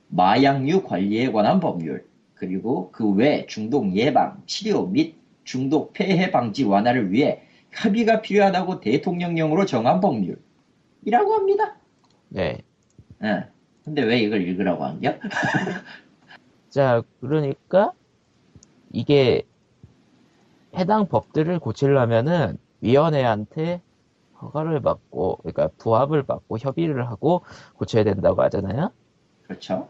마약류 관리에 관한 법률, 그리고 그 외 중독 예방, 치료 및 중독 폐해 방지 완화를 위해 협의가 필요하다고 대통령령으로 정한 법률이라고 합니다. 네. 예. 근데 왜 이걸 읽으라고 한겨? 자, 그러니까 이게 해당 법들을 고치려면은 위원회한테 허가를 받고, 그러니까 부합을 받고 협의를 하고 고쳐야 된다고 하잖아요. 그렇죠.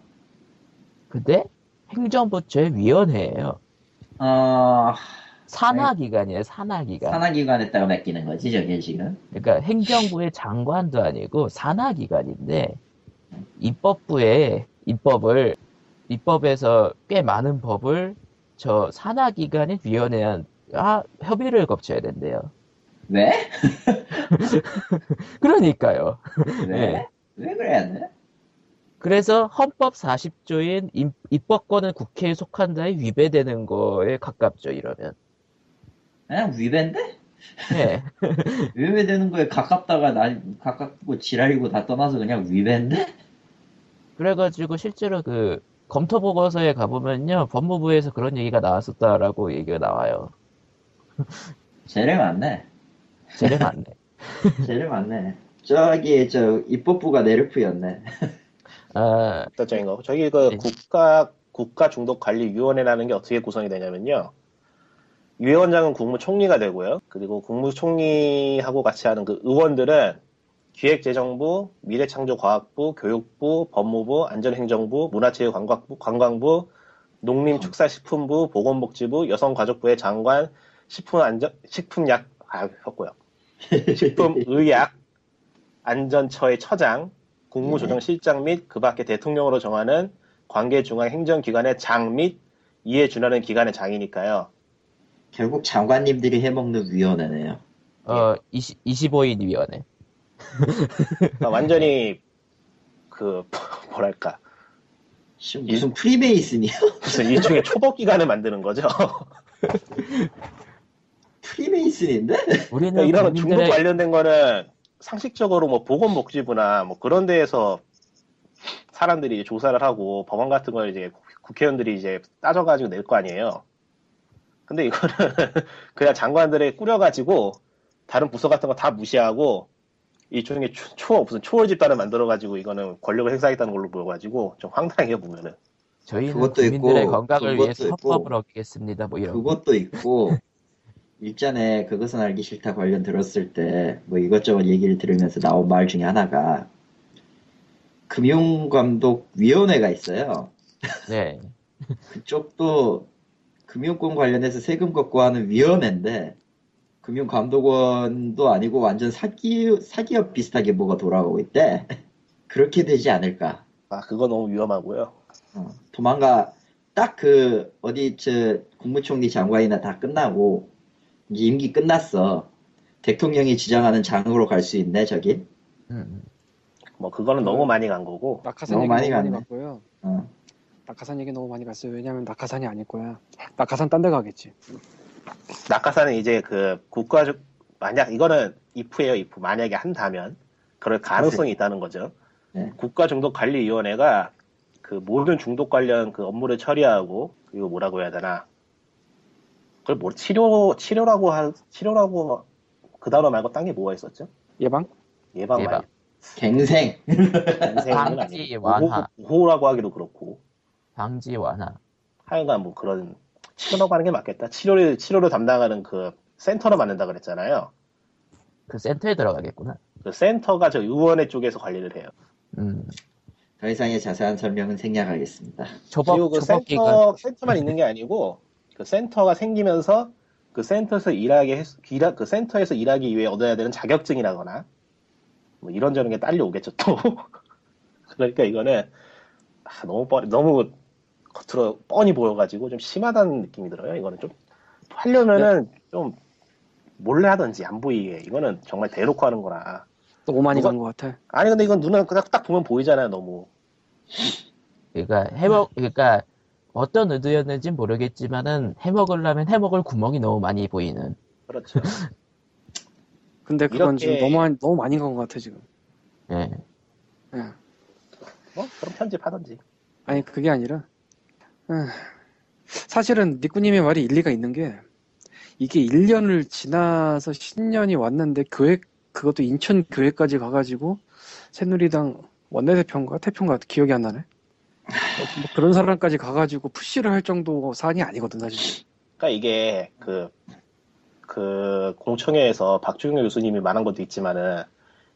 근데 행정부처의 위원회예요. 어, 산하기관이에요, 산하기관. 산하기관에다가 맡기는 거지, 저게 지금. 그러니까 행정부의 장관도 아니고 산하기관인데 입법부에 입법을 입법에서 꽤 많은 법을 저 산하기관인 위원회와 협의를 거쳐야 된대요. 왜? 그러니까요. 왜? 네. 왜 그래야 돼? 그래서 헌법 40조인 입법권은 국회에 속한다에 위배되는 거에 가깝죠, 이러면. 그냥 위배인데? 네. 위배되는 거에 가깝다가 난 가깝고 지랄이고 다 떠나서 그냥 위배인데? 그래가지고 실제로 그 검토 보고서에 가보면요, 법무부에서 그런 얘기가 나왔었다라고 얘기가 나와요. 죄를 많네. 제일 많네. 죄를 많네. 저기 저 입법부가 네르프였네. 아, 어떤 거. 저기 그 네. 국가 국가 중독 관리 위원회라는 게 어떻게 구성이 되냐면요. 위원장은 국무총리가 되고요. 그리고 국무총리하고 같이 하는 그 의원들은 기획재정부, 미래창조과학부, 교육부, 법무부, 안전행정부, 문화체육관광부, 관광부, 농림축산식품부, 보건복지부, 여성가족부의 장관, 식품안전, 식품약, 아, 혔고요. 식품의약, 안전처의 처장, 국무조정실장 및 그 밖에 대통령으로 정하는 관계중앙행정기관의 장 및 이에 준하는 기관의 장이니까요. 결국 장관님들이 해먹는 위원회네요. 어, 20, 25인 위원회. 그러니까 완전히 그 뭐랄까 씨, 무슨 프리메이슨이야? 무슨 일종의 초법기관을 만드는 거죠. 프리메이슨인데? 우리는 그러니까 이런 중독 국민들의 관련된 거는 상식적으로 뭐 보건 복지부나 뭐 그런 데에서 사람들이 이제 조사를 하고 법안 같은 걸 이제 국회의원들이 이제 따져가지고 낼 거 아니에요. 근데 이거는 그냥 장관들이 꾸려가지고 다른 부서 같은 거 다 무시하고 일종의 초, 초- 무슨 초월 집단을 만들어가지고 이거는 권력을 행사하겠다는 걸로 보여가지고 좀 황당해요 보면은. 저희는 그것도 국민들의 있고, 건강을 있고, 헌법을 어기겠습니다. 뭐 이런. 거. 그것도 있고 일전에 그것은 알기 싫다 관련 들었을 때 뭐 이것저것 얘기를 들으면서 나온 말 중에 하나가 금융감독위원회가 있어요. 네. 그쪽도 금융권 관련해서 세금 걷고 하는 위원회인데 금융감독원도 아니고 완전 사기 사기업 비슷하게 뭐가 돌아가고 있대. 그렇게 되지 않을까. 아 그거 너무 위험하고요. 어, 도망가 딱 그 어디 저 국무총리 장관이나 다 끝나고 임기 끝났어. 대통령이 지정하는 장으로 갈 수 있네 저기. 음. 뭐 그거는 너무 많이 간 거고. 낙하산 너무 얘기 많이 많이. 갔고요. 어. 낙하산 얘기 너무 많이 갔어요. 왜냐면 낙하산이 아닐 거야. 낙하산 딴 데 가겠지. 낙하산은 이제 그 국가 만약 이거는 if예요 if 만약에 한다면 그럴 가능성이 있다는 거죠. 네. 국가중독관리위원회가 그 모든 중독 관련 그 업무를 처리하고 이거 뭐라고 해야 되나 그걸 뭐 치료 치료라고 할 치료라고 그 단어 말고 딴 게 뭐가 있었죠? 예방? 예방 예방. 말고 갱생. 인생은 방지, 아니고 완화. 보호, 보호 라고 하기도 그렇고 방지 완화. 하여간 뭐 그런 치료라고 하는 게 맞겠다. 치료를 치료를 담당하는 그 센터를 만든다 그랬잖아요. 그 센터에 들어가겠구나. 그 센터가 저 의원회 쪽에서 관리를 해요. 음. 더 이상의 자세한 설명은 생략하겠습니다. 초법, 그리고 그 초법 기간. 센터 센터만 있는 게 아니고 그 센터가 생기면서 그 센터에서 일하게 했, 일하- 그 센터에서 일하기 위해 얻어야 되는 자격증이라거나 뭐 이런저런 게 딸려오겠죠 또. 그러니까 이거는 아, 너무 뻔 너무 겉으로 뻔히 보여가지고 좀 심하다는 느낌이 들어요. 이거는 좀 하려면은 좀 몰래 하든지 안 보이게 이거는 정말 대놓고 하는 거라. 너무 많이 간 것 같아. 아니 근데 이건 눈에 그냥 딱 보면 보이잖아요 너무. 그러니까 해먹, 그러니까 어떤 의도였는지 모르겠지만은 해먹으려면 해먹을 구멍이 너무 많이 보이는. 그렇죠. 근데 그건 이렇게- 지금 너무, 많이- 너무 많이 간 것 같아, 지금. 예. 예. 뭐 그럼 편집하든지. 아니, 그게 아니라, 에, 사실은 니꾸님의 말이 일리가 있는 게, 이게 1년을 지나서 신년이 왔는데, 교회, 그것도 인천 교회까지 가가지고, 새누리당 원내대표인가? 대표인가? 기억이 안 나네. 뭐 그런 사람까지 가가지고 푸시를 할 정도 사안이 아니거든, 사실. 그러니까 이게 그, 그 공청회에서 박주경 교수님이 말한 것도 있지만은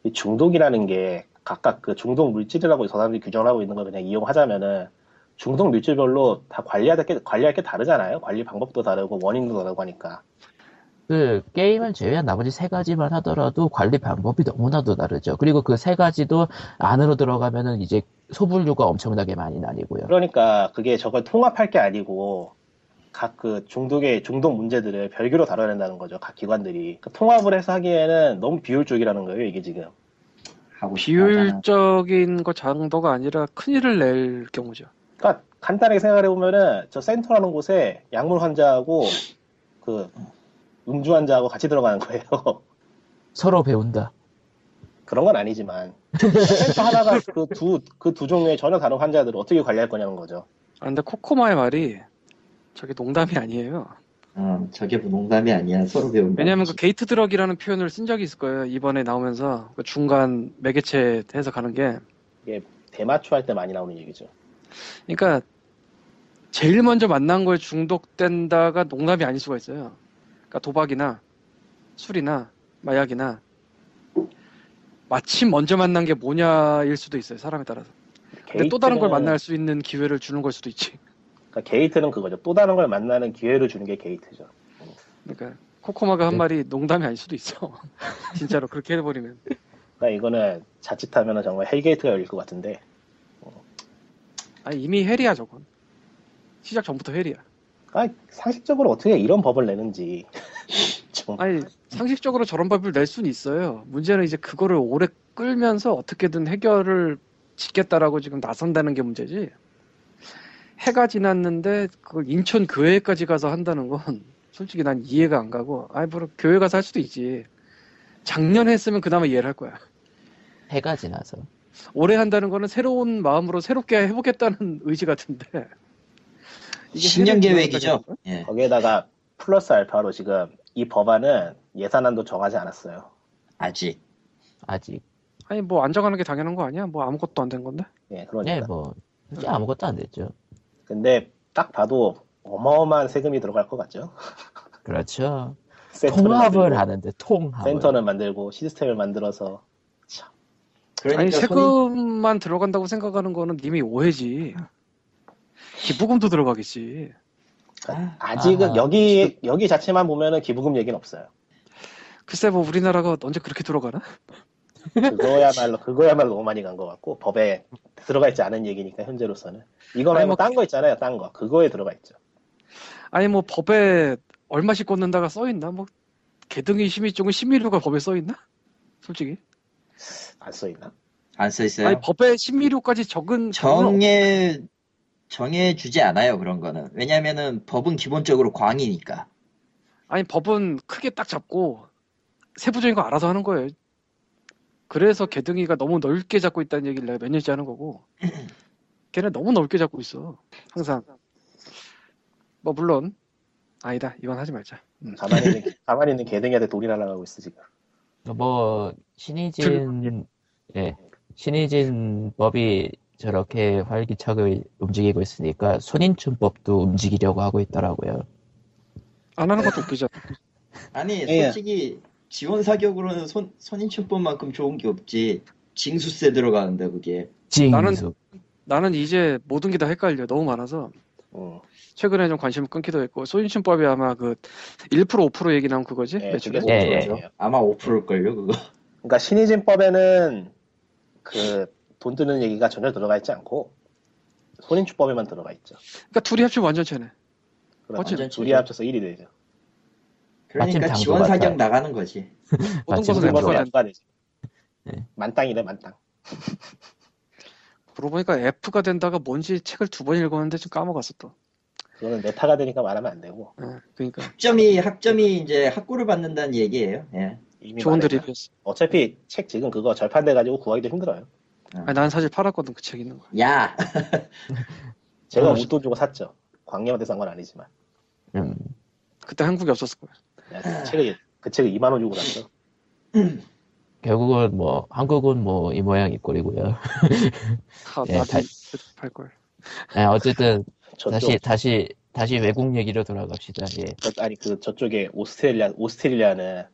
이 중독이라는 게 각각 그 중독 물질이라고 저 사람들이 규정을 하고 있는 걸 그냥 이용하자면은 중독 물질별로 다 관리할 게, 관리할 게 다르잖아요. 관리 방법도 다르고 원인도 다르고 하니까. 그 게임을 제외한 나머지 세 가지만 하더라도 관리 방법이 너무나도 다르죠. 그리고 그 세 가지도 안으로 들어가면은 이제 소분류가 엄청나게 많이 나뉘고요. 그러니까 그게 저걸 통합할 게 아니고 각 그 중독의 중독 문제들을 별개로 다뤄야 된다는 거죠. 각 기관들이. 그 통합을 해서 하기에는 너무 비효율적이라는 거예요. 이게 지금. 비효율적인 것 정도가 아니라 큰 일을 낼 경우죠. 그러니까 간단하게 생각해 보면은 저 센터라는 곳에 약물 환자하고 그 음주 환자하고 같이 들어가는 거예요. 서로 배운다. 그런 건 아니지만 센터 하나가 그 두 그 두 종류의 전혀 다른 환자들을 어떻게 관리할 거냐는 거죠. 아, 근데 코코마의 말이 저게 농담이 아니에요. 어, 저게 뭐 농담이 아니야. 서로 배운 왜냐하면 그. gate drug이라는 표현을 쓴 적이 있을 거예요. 이번에 나오면서 그 중간 매개체 해서 가는 게. 대마초 할 때 많이 나오는 얘기죠. 그러니까 제일 먼저 만난 거에 중독된다가 농담이 아닐 수가 있어요. 그러니까 도박이나 술이나 마약이나 마침 먼저 만난 게 뭐냐일 수도 있어요. 사람에 따라서. 근데 또 다른 걸 게이트는- 만날 수 있는 기회를 주는 걸 수도 있지. 그러니까 게이트는 그거죠. 또 다른 걸 만나는 기회를 주는 게 게이트죠. 그러니까 코코마가 한 네. 말이 농담이 아닐 수도 있어. 진짜로 그렇게 해버리면. 그러니까 이거는 자칫하면 정말 hell gate가 열릴 것 같은데 아니 이미 hell이야 저건. 시작 전부터 헬이야. 아, 상식적으로 어떻게 이런 법을 내는지 좀 아니 상식적으로 저런 법을 낼 수는 있어요. 문제는 이제 그거를 오래 끌면서 어떻게든 해결을 짓겠다라고 지금 나선다는 게 문제지. 해가 지났는데 그걸 인천 교회까지 가서 한다는 건 솔직히 난 이해가 안 가고 아이 뭐 교회 가서 할 수도 있지. 작년 했으면 그나마 이해를 할 거야. 해가 지나서. 올해 한다는 거는 새로운 마음으로 새롭게 해보겠다는 의지 같은데. 이게 신년 계획이죠. 예. 거기에다가 플러스 알파로 지금 이 법안은 예산안도 정하지 않았어요. 아직. 아직. 아니 뭐 안정하는 게 당연한 거 아니야? 뭐 아무것도 안 된 건데. 예, 그러니까. 네, 뭐, 솔직히 아무것도 안 됐죠. 근데 딱 봐도 어마어마한 세금이 들어갈 것 같죠. 그렇죠. 통합을 만들고, 하는데, 통합을. 센터는 만들고 시스템을 만들어서 그러니까 아니 손이- 세금만 들어간다고 생각하는 거는 이미 오해지. 기부금도 들어가겠지. 그러니까 아직은 아하. 여기 여기 자체만 보면은 기부금 얘기는 없어요. 글쎄 뭐 우리나라가 언제 그렇게 들어가나? 그거야말로 그거야말로 너무 많이 간 것 같고 법에 들어가 있지 않은 얘기니까 현재로서는 이거 아니, 말고 뭐 딴거 있잖아요, 딴 거. 그거에 들어가 있죠. 아니 뭐 법에 얼마씩 꽂는다가 써 있나? 뭐 개등이 심의 쪽은 심의료가 법에 써 있나? 솔직히. 안 써 있나? 안 써 있어요. 아니 법에 심의료까지 적은 정해 정해주지 않아요 그런 거는. 왜냐면은 법은 기본적으로 광이니까. 아니 법은 크게 딱 잡고 세부적인 거 알아서 하는 거예요. 그래서 개등이가 너무 넓게 잡고 있다는 얘기를 내가 몇 년째 하는 거고 걔는 너무 넓게 잡고 있어. 항상. 뭐 물론 아니다. 이건 하지 말자. 음. 가만히 있는 가만히 있는 개등이한테 돌이 날아가고 있어 지금. 뭐 신의진 예 신의진 법이 저렇게 활기차게 움직이고 있으니까 손인춘법도 움직이려고 하고 있더라고요. 안 하는 것도 웃기죠. 아니 예. 솔직히 지원 사격으로는 손 손인춘법만큼 좋은 게 없지. 징수세 들어가는데 그게. 징수. 나는 이제 모든 게 다 헷갈려. 너무 많아서 음. 최근에 좀 관심을 끊기도 했고 소인춘법이 아마 그 1% 5% 얘기 나온 그거지 예, 매출에. 그게 예, 예. 아마 5%일걸요 그거. 그러니까 신의진법에는 그 돈 드는 얘기가 전혀 들어가 있지 않고 손인주법에만 들어가 있죠. 그러니까 둘이 합치면 완전체네. 그럼 완전 둘이 합쳐서 1이 되죠. 그러니까 지원 사격. 나가는 거지. 거야. 엠파가 F가 되죠. 네. 만땅이네 만땅. 그러고 보니까 F가 된다가 뭔지 책을 두 번 읽었는데 좀 까먹었어 또. 그거는 네타가 되니까 말하면 안 되고 예, 그러니까 학점이 학점이 이제 학고를 받는다는 얘기예요. 예. 좋은. 드립이었어. 어차피 책 지금 그거 절판돼 가지고 구하기도 힘들어요. 아니, 난 사실 팔았거든 그 책 있는 거. 야, 제가 어, 웃돈 주고 샀죠. 광님한테 산 건 아니지만 음, 그때 한국에 없었을 거야. 내가 책을 그 책을 2만 원 주고 샀어. 결국은 뭐 한국은 뭐 이 모양 이 꼴이고요. 하, 예, 나도 다- 팔 걸. 예, 어쨌든 저쪽 다시 다시 다시 외국 얘기로 돌아갑시다. 예. 저- 아니 그 저쪽에 오스트레일리아 오스트레일리아는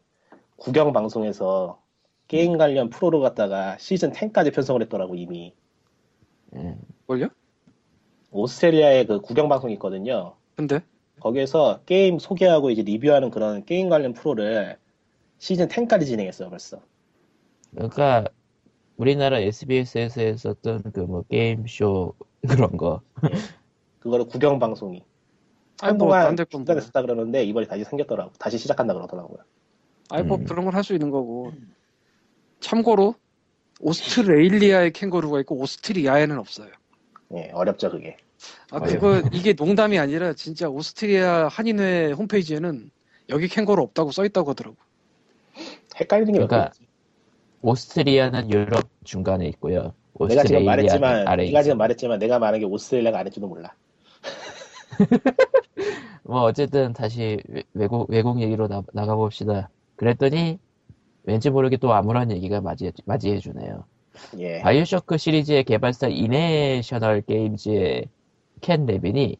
국영 방송에서 게임 관련 프로를 갖다가 시즌 10까지 편성을 했더라고 이미. 예. 뭘요? 오스트레일리아에 그 국영 방송이 있거든요. 근데 거기에서 게임 소개하고 이제 리뷰하는 그런 게임 관련 프로를 시즌 10까지 진행했어요 벌써. 그러니까 우리나라 SBS에서 했었던 그 뭐 게임 쇼 그런 거. 그거를 국영 방송이 뭐 한동안 중단에 뭐. 썼다 그러는데 이번에 다시 생겼더라고. 다시 시작한다 그러더라고요. 아니 뭐 음. 그런 걸 할 수 있는 거고. 참고로 오스트레일리아의 캥거루가 있고 오스트리아에는 없어요. 예, 어렵죠 그게. 아. 그거 이게 농담이 아니라 진짜 오스트리아 한인회 홈페이지에는 여기 캥거루 없다고 써 있다고 하더라고. 헷갈리는 게 그러니까 있지. 오스트리아는 유럽 중간에 있고요. 내가 지금 말했지만 아래 네가. 지금 말했지만 내가 말한 게 오스트레일리아가 아닐지도 몰라. 뭐 어쨌든 다시 외- 외국 외국 얘기로 나, 나가 봅시다. 그랬더니 왠지 모르게 또 아무런 얘기가 맞이해 맞이해 주네요. 예. 바이오쇼크 시리즈의 개발사 이내셔널 게임즈의 켄 레빈이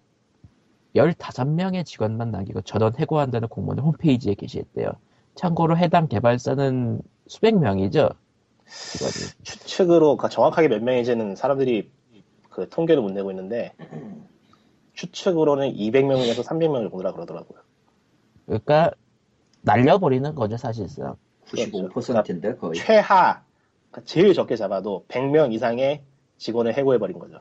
15명의 직원만 남기고 전원 해고한다는 공문을 홈페이지에 게시했대요. 참고로 해당 개발사는 수백 명이죠. 직원이. 추측으로 그 정확하게 몇 명인지는 사람들이 그 통계를 못 내고 있는데 추측으로는 200명에서 300명을 보느라 그러더라고요. 그러니까 날려버리는 거죠 사실상. 95%인데 거의. 최하 그러니까 제일 적게 잡아도 100명 이상의 직원을 해고해버린 거죠.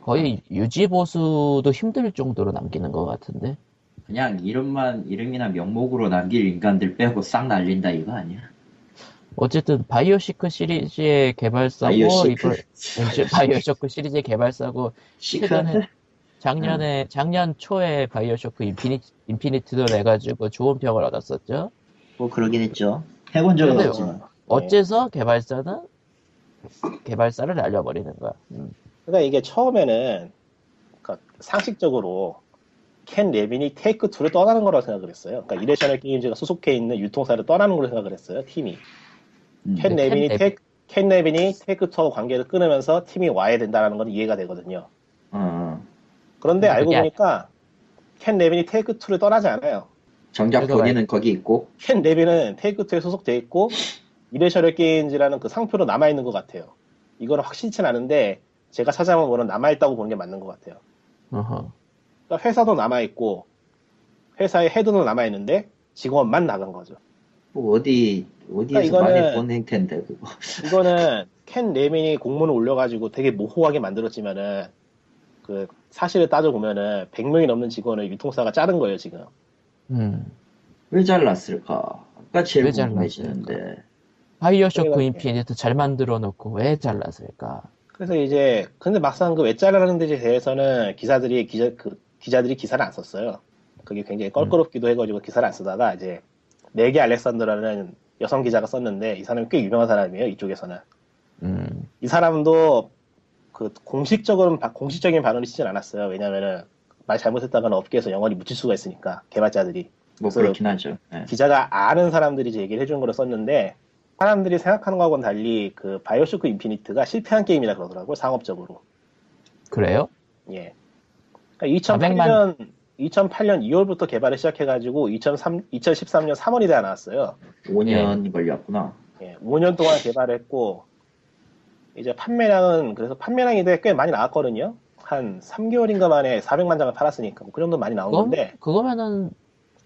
거의 유지 보수도 힘들 정도로 남기는 것 같은데. 그냥 이름만 이름이나 명목으로 남길 인간들 빼고 싹 날린다 이거 아니야? 어쨌든 BioShock 시리즈의 개발사고 BioShock BioShock 시리즈의 개발사고? 최근에 작년에 작년 초에 BioShock Infini, Infinite도 내가지고 좋은 평을 얻었었죠. 뭐 그러긴 했죠. 해본 적은. 없지만. 어째서 개발사는 개발사를 날려버리는 거야. 음. 그러니까 이게 처음에는 그러니까 상식적으로 켄 레빈이 Take 2를 떠나는 거라고 생각을 했어요. 그러니까 Irrational Games가 소속해 있는 유통사를 떠나는 걸로 생각을 했어요. 팀이. 음. 켄 네, 레빈이 켄 Take 켄 레빈이 Take 2하고 관계를 끊으면서 팀이 와야 된다는 건 이해가 되거든요. 어, 그런데 근데 알고 보니까 켄 레빈이 테이크 2를 떠나지 않아요. 정작 본인은 거기 있고 켄 레빈은 테이크 2에 소속돼 있고 이레셔널 게임즈라는 그 상표로 남아 있는 것 같아요. 이거는 확실치는 않은데 제가 찾아본 거는 남아 있다고 보는 게 맞는 것 같아요. 그러니까 회사도 남아 있고 회사의 헤드도 남아 있는데 직원만 나간 거죠. 뭐 어디 어디에서 그러니까 이거는- 많이 본 행태인데 그거. 이거는 켄 레민이 공문을 올려가지고 되게 모호하게 만들었지만은 그 사실을 따져 보면은 100명이 넘는 직원을 유통사가 자른 거예요 지금. 음. 왜 잘랐을까? 아까 제일 왜 궁금해지는데. 바이오쇼크 그래가지고. 인피니트 잘 만들어 놓고 왜 잘랐을까? 그래서 이제 근데 막상 그왜 데에 대해서는 기사들이 기자 그 기자들이 기사를 안 썼어요. 그게 굉장히 껄끄럽기도 해가지고 기사를 안 쓰다가 이제 레게 알렉산더라는 여성 기자가 썼는데 이 사람이 꽤 유명한 사람이에요 이쪽에서는 음, 이 사람도 그 공식적으로는 바- 공식적인 발언을 쓰진 않았어요 왜냐면은 말 잘못했다가는 업계에서 영원히 묻힐 수가 있으니까 개발자들이 뭐 그렇긴 하죠. 예. 기자가 아는 사람들이 이제 얘기를 해준 거를 썼는데 사람들이 생각하는 거하고는 달리 그 바이오쇼크 인피니트가 실패한 게임이라 그러더라고요 상업적으로 그래요? 예. 그러니까 2008년 2008년 2월부터 개발을 시작해가지고 2003, 2013년 3월이 돼야 나왔어요. 5년이 걸렸구나. 예, 5년 동안 개발했고 이제 판매량은 그래서 판매량이 꽤 많이 나왔거든요. 한 3개월인가 만에 400만 장을 팔았으니까 뭐 그 정도 많이 나온 그거, 건데 그거면은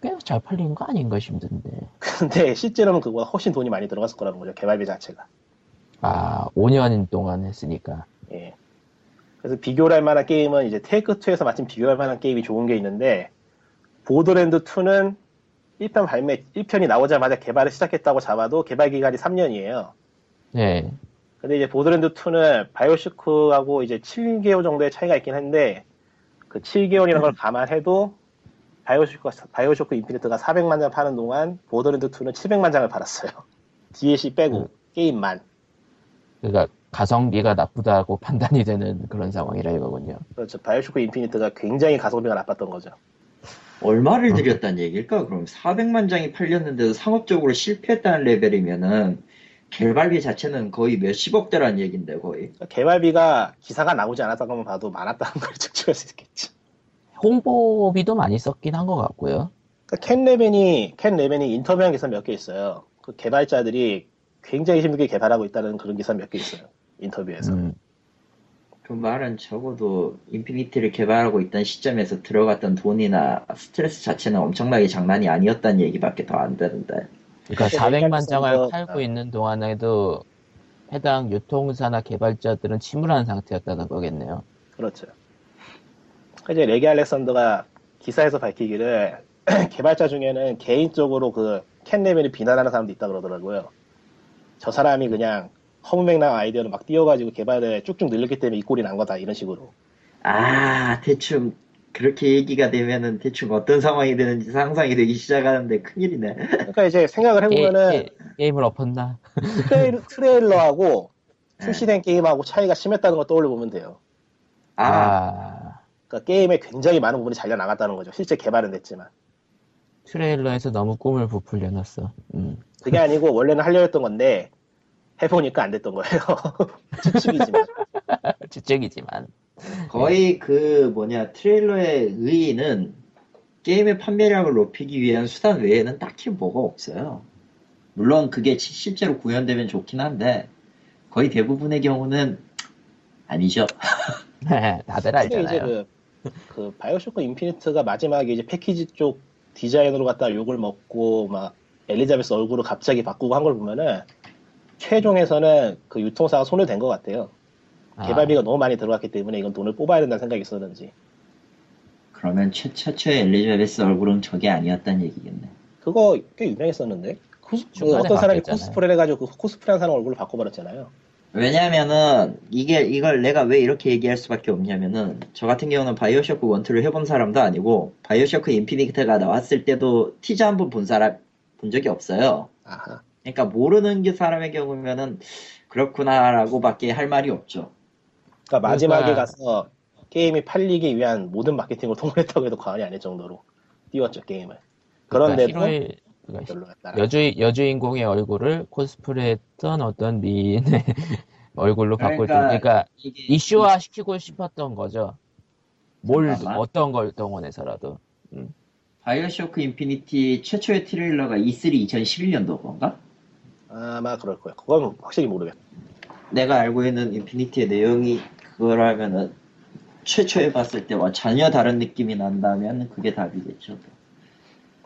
꽤 잘 팔린 거 아닌가 싶던데. 근데 실제로는 그거보다 훨씬 돈이 많이 들어갔을 거라는 거죠 개발비 자체가. 아, 5년 동안 했으니까. 예. 그래서 비교를 할 만한 게임은 이제 Take 2에서 마침 비교할 만한 게임이 좋은 게 있는데, Borderlands 2는 1편 발매, 1편이 나오자마자 개발을 시작했다고 잡아도 개발 기간이 3년이에요. 네. 근데 이제 Borderlands 2는 BioShock하고 이제 7개월 정도의 차이가 있긴 한데, 그 7개월이라는 걸 감안해도, BioShock, BioShock Infinite가 400만 장 파는 동안, Borderlands 2는 700만 장을 팔았어요. DLC 빼고, 음. 게임만. 그러니까 가성비가 나쁘다고 판단이 되는 그런 상황이라 이거군요. 그렇죠. 바이오쇼크 인피니트가 굉장히 가성비가 나빴던 거죠. 얼마를 어. 들였다는 얘기일까? 그럼 400만 장이 팔렸는데도 상업적으로 실패했다는 레벨이면은 개발비 자체는 거의 몇십억 대라는 얘긴데 거의. 개발비가 기사가 나오지 않았다고만 봐도 많았다는 걸 측정할 수 있겠지. 홍보비도 많이 썼긴 한 것 같고요. 그러니까 켄 레벤이 켄 레벤이 인터뷰한 기사 몇 개 있어요. 그 개발자들이 굉장히 힘들게 개발하고 있다는 그런 기사 몇 개 있어요. 인터뷰에서. 음, 그 말은 적어도 인피니티를 개발하고 있던 시점에서 들어갔던 돈이나 스트레스 자체는 엄청나게 장난이 아니었다는 얘기밖에 더 안 되는데. 그러니까 사실 400만 장을 팔고 아. 있는 동안에도 해당 유통사나 개발자들은 침울한 상태였다는 거겠네요. 그렇죠. 그러니까 이제 리 알렉산더가 기사에서 밝히기를 개발자 중에는 개인적으로 그 켄 레빈을 비난하는 사람도 있다 그러더라고요. 저 사람이 그냥 허무맹랑 아이디어를 막 띄워가지고 개발을 쭉쭉 늘렸기 때문에 이 꼴이 난 거다 이런 식으로. 아 대충 그렇게 얘기가 되면은 대충 어떤 상황이 되는지 상상이 되기 시작하는데 큰일이네. 그러니까 이제 생각을 해보면은 게, 임을 엎었나? 트레일, 트레일러하고 네. 출시된 게임하고 차이가 심했다는 걸 떠올려 보면 돼요. 아, 아, 그러니까 게임에 굉장히 많은 부분이 잘려 나갔다는 거죠. 실제 개발은 됐지만. 트레일러에서 너무 꿈을 부풀려 놨어. 음. 그게 아니고 원래는 하려 했던 건데 해보니까 안 됐던 거예요. 추측이지만. 주적이지만. 거의 그 뭐냐 트레일러의 의의는 게임의 판매량을 높이기 위한 수단 외에는 딱히 뭐가 없어요. 물론 그게 치- 실제로 구현되면 좋긴 한데 거의 대부분의 경우는 아니죠. 다들 근데 이제 알잖아요. 그, 그 바이오쇼크 인피니트가 마지막에 이제 패키지 쪽 디자인으로 갖다 욕을 먹고 막 엘리자베스 얼굴을 갑자기 바꾸고 한 걸 보면은 최종에서는 그 유통사가 손을 댄 것 같아요. 아, 개발비가 너무 많이 들어갔기 때문에 이건 돈을 뽑아야 된다는 생각이 있었는지. 그러면 최, 최초의 엘리자베스 얼굴은 저게 아니었다는 얘기겠네. 그거 꽤 유명했었는데. 그 어떤 사람이. 코스프레를 해가지고 그 코스프레한 사람 얼굴을 바꿔버렸잖아요. 왜냐면은 이게 이걸 내가 왜 이렇게 얘기할 수밖에 없냐면은 저 같은 경우는 BioShock 1, 2를 해본 사람도 아니고 BioShock Infinite가 나왔을 때도 티저 한 번 본 사람 본 적이 없어요. 아하. 그러니까 모르는 게 사람의 경우면은 그렇구나라고밖에 할 말이 없죠. 그러니까 마지막에 그러니까- 가서 게임이 팔리기 위한 모든 마케팅을 동원했다고 해도 과언이 아닐 정도로 띄웠죠 게임을. 그런데도 그러니까 히로의 그러니까. 여주 여주인공의 얼굴을 코스프레했던 어떤 미인의 얼굴로 바꿀 때 그러니까 그러니까 이게 이슈화 시키고 싶었던 거죠. 뭘 잠깐만. 어떤 걸 동원해서라도. BioShock Infinity 최초의 트레일러가 E3 2011년도 건가? 아마 그럴 거예요. 그건 확실히 모르겠다. 내가 알고 있는 Infinity의 내용이 그거라면은 최초에 봤을 때와 전혀 다른 느낌이 난다면 그게 답이겠죠.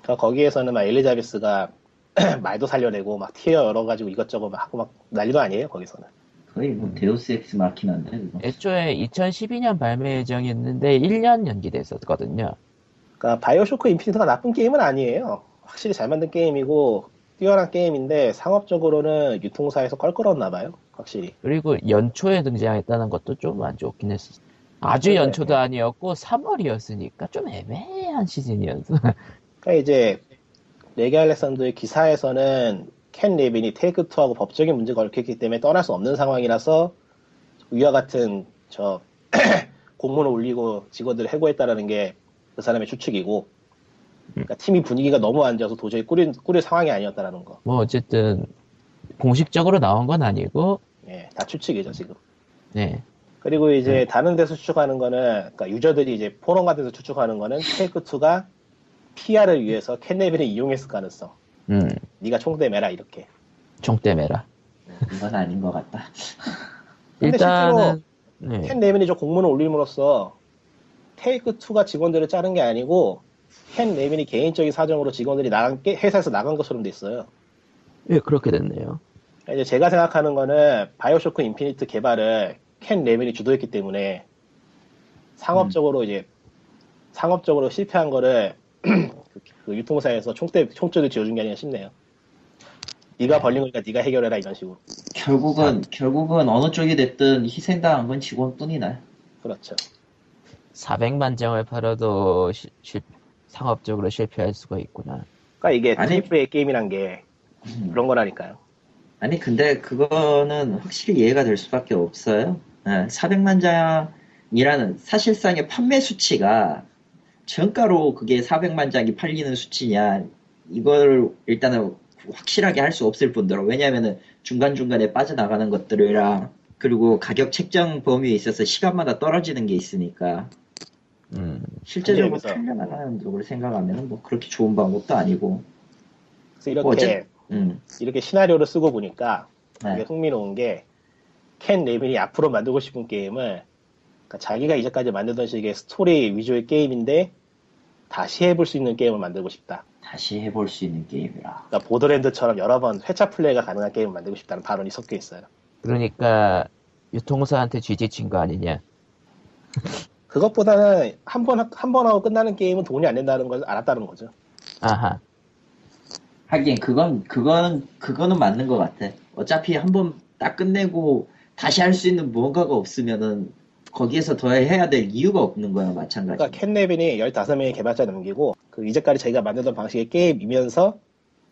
그러니까 거기에서는 막 엘리자베스가 말도 살려내고 막 tear 열어가지고 이것저것 막 하고 막 난리도 아니에요 거기서는. 거의 뭐 데우스 엑스 마키나인데 그거. 애초에 2012년 발매 예정이었는데 1년 연기됐었거든요. 그러니까 BioShock Infinite가 나쁜 게임은 아니에요. 확실히 잘 만든 게임이고 뛰어난 게임인데 상업적으로는 유통사에서 껄끄러웠나 봐요. 확실히. 그리고 연초에 등장했다는 것도 좀 안 좋긴 했었어. 아주 네. 연초도 아니었고 3월이었으니까 좀 애매한 시즌이었어. 그러니까 이제 레게 알렉산더의 기사에서는 켄 레빈이 테이크 투하고 법적인 문제가 얽혔기 때문에 떠날 수 없는 상황이라서 위와 같은 저 공문을 올리고 직원들을 해고했다라는 게 그 사람의 추측이고 그러니까 팀이 분위기가 너무 안 좋아서 도저히 꾸릴, 꾸릴 상황이 아니었다라는 거. 뭐 어쨌든 공식적으로 나온 건 아니고 예, 다 추측이죠 지금. 네. 그리고 이제 다른 데서 추측하는 거는 그러니까 유저들이 이제 포럼 같은 데서 추측하는 거는 테이크 2가 PR을 위해서 켄 레빈을 이용했을 가능성. 음. 네가 총대 매라 이렇게. 총대 매라. 이건 아닌 것 같다. 근데 일단은 네. 켄 레빈이 저 공문을 올림으로써 테이크 2가 직원들을 자른 게 아니고 켄 레빈이 개인적인 사정으로 직원들이 나간 게 회사에서 나간 것처럼 돼 있어요. 예, 그렇게 됐네요. 이제 제가 생각하는 거는 BioShock Infinite 개발을 켄 레빈이 주도했기 때문에 상업적으로 이제 상업적으로 실패한 거를 그, 그 유통사에서 총대 총줄을 지어준 게 아니라 싶네요. 네가 벌린 거니까 네가 해결해라 이런 식으로. 결국은 결국은 어느 쪽이 됐든 희생당한 건 직원뿐이네. 그렇죠. 400만 장을 팔아도 시- 실- 상업적으로 실패할 수가 있구나. 그러니까 이게 아니- triple A 게임이란 게 음. 그런 거라니까요. 아니 근데 그거는 확실히 이해가 될 수밖에 없어요. 예, 400만 장이라는 사실상의 판매 수치가 정가로 그게 400만 장이 팔리는 수치냐 이걸 일단은 확실하게 할 수 없을 뿐더러 왜냐하면은 중간중간에 빠져나가는 것들이랑 그리고 가격 책정 범위에 있어서 시간마다 떨어지는 게 있으니까 음. 실제적으로 팔려나가는 쪽으로 생각하면 뭐 그렇게 좋은 방법도 아니고 그래서 이렇게 어째- 음, 이렇게 시나리오를 쓰고 보니까 네. 이게 흥미로운 게 켄 레빈이 앞으로 만들고 싶은 게임을 그러니까 자기가 이제까지 만들던 식의 스토리 위주의 게임인데 다시 해볼 수 있는 게임을 만들고 싶다. 다시 해볼 수 있는 게임이라 그러니까 보더랜드처럼 여러 번 회차 플레이가 가능한 게임을 만들고 싶다는 발언이 섞여 있어요. 그러니까 유통사한테 쥐지친 거 아니냐. 그것보다는 한 번 한 번 하고 끝나는 게임은 돈이 안 된다는 걸 알았다는 거죠. 아하. 하긴 그건 그거는 그거는 맞는 것 같아. 어차피 한 번 딱 끝내고 다시 할 수 있는 무언가가 없으면은 거기에서 더 해야 될 이유가 없는 거야 마찬가지. 그러니까 켄 레빈이 15명의 개발자 넘기고 그 이제까지 자기가 만들던 방식의 게임이면서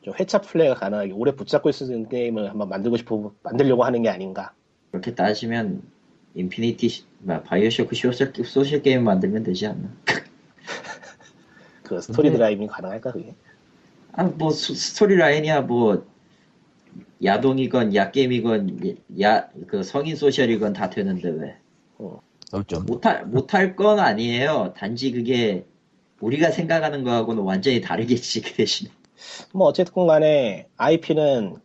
좀 회차 플레이가 가능하게 오래 붙잡고 있을 수 있는 게임을 한번 만들고 싶어 만들려고 하는 게 아닌가. 그렇게 따지면 인피니티 시- 뭐야, 바이오쇼크 social, social 게임 만들면 되지 않나? 그 story driving 가능할까 그게? 아뭐 스토리 라인이야 뭐 야동이건 야게임이건 야 그 성인 social이건 다 되는데 왜? 그럼 좀 못할 못할 건 아니에요. 단지 그게 우리가 생각하는 거하고는 완전히 다르겠지 그 대신에. 뭐 어쨌든 간에 IP는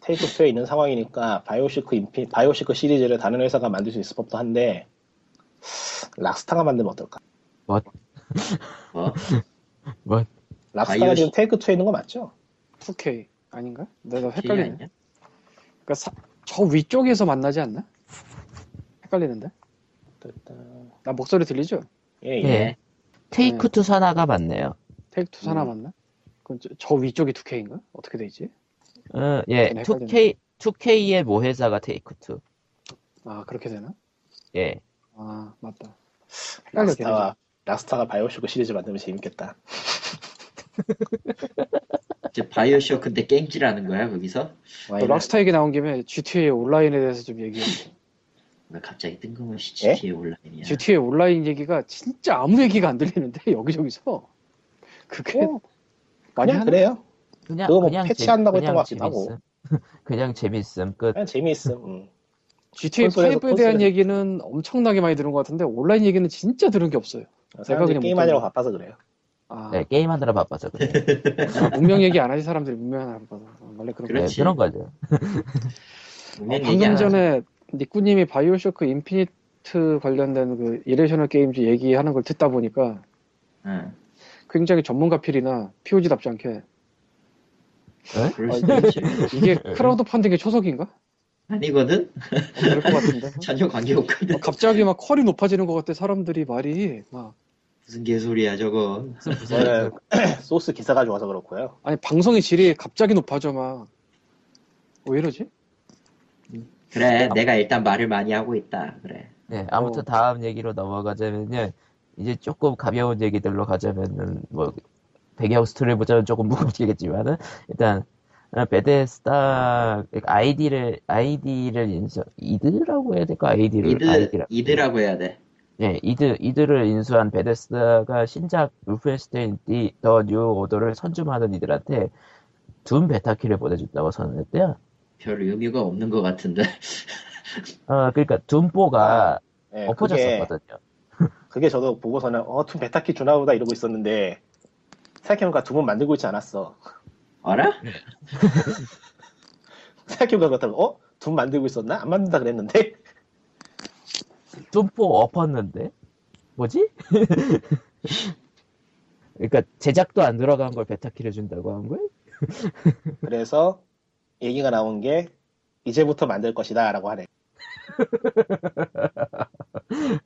테이크 2에 있는 상황이니까 바이오쇼크 인피 바이오쇼크 시리즈를 다른 회사가 만들 수 있을 법도 한데 락스타가 만들면 어떨까? 뭐? 뭐 락스타가 바이오쇼- 지금 테이크 2에 있는 거 맞죠? 2K 아닌가? 내가 헷갈리네. 아니야? 그러니까 사- 저 위쪽에서 만나지 않나? 헷갈리는데? 나 목소리 들리죠? 예, 예. 예. 테이크 투 산하가 맞네요. 테이크 투 산하 음. 맞나? 그럼 저, 저 위쪽이 2K인가? 어떻게 돼 있지? 어, 예, 좀 헷갈리네. 2K 2K의 모회사가 테이크 투. 아 그렇게 되나? 예. 아 맞다. 락스타가 락스타가 바이오쇼크 시리즈 만들면 재밌겠다. 이제 바이오쇼크인데 깽질하는 거야 거기서? 또 락스타 얘기 나온 김에 GTA 온라인에 대해서 좀 얘기해. 왜 갑자기 뜬금없이 예? GTA 온라인이야? GTA 온라인 얘기가 진짜 아무 얘기가 안 들리는데 여기저기서 그게 뭐, 많이 그냥 하나? 그래요. 그냥 그거 뭐 그냥 패치한다고 재- 했던 것 그냥 같기도 재밌음. 그냥 재밌음. 끝. 그냥 재미있음. 음. GTA 콘솔에서 5에 대한 얘기는 엄청나게 많이 들은 것 같은데 온라인 얘기는 진짜 들은 게 없어요. 사람들이 그냥 게임하느라고 못 바빠서 그래요. 아, 네, 게임하느라 바빠서 그래. 아, 문명 얘기 안 하지 사람들이 문명 안 하고 원래 그런 거. 네, 그렇지. 그런 거죠. 어, 방금. 전에 니꾸님이 바이오쇼크 인피니트 관련된 그 이레셔널 게임즈 얘기하는 걸 듣다 보니까 응. 굉장히 전문가 feel이나 POG답지 않게 수도 있지. 이게 크라우드 펀딩의 초석인가? 아니거든? 어, 그럴 것 같은데. 전혀 관계없거든. 어, 갑자기 막 퀄이 높아지는 것 같아 사람들이 말이 막 무슨 개소리야 저거. 저는 소스 기사가 좋아서 그렇고요. 아니 방송의 질이 갑자기 높아져 막. 왜 이러지? 그래 내가 일단 말을 많이 하고 있다. 그래. 네, 아무튼 어. 다음 얘기로 넘어가자면요. 이제 조금 가벼운 얘기들로 가자면은 뭐 배경 스토리를 보자면 조금 무겁겠지만은 일단 어, 베데스다 아이디를 아이디를 인수 이드라고 해야 될까 아이디를 이드 아이디라 이드라고 해야 돼. 예 이드 이드를 인수한 베데스다가 신작 울펜슈타인 더 뉴 오더를 선점하는 이들한테 둠 베타키를 보내준다고 선언했대요. 별 의미가 없는 것 같은데. 어 그러니까 둠 포가 예, 그게, 엎어졌었거든요. 그게 저도 보고서는 어, 둠 베타키 주나보다 이러고 있었는데 생각해보니까 둠은 만들고 있지 않았어. 알아? 생각해보니까 그렇다고 어? 둠 만들고 있었나? 안 만든다 그랬는데 둠보 엎었는데 뭐지? 그러니까 제작도 안 들어간 걸 베타키를 준다고 한 거야? 그래서 얘기가 나온 게 이제부터 만들 것이다 라고 하네.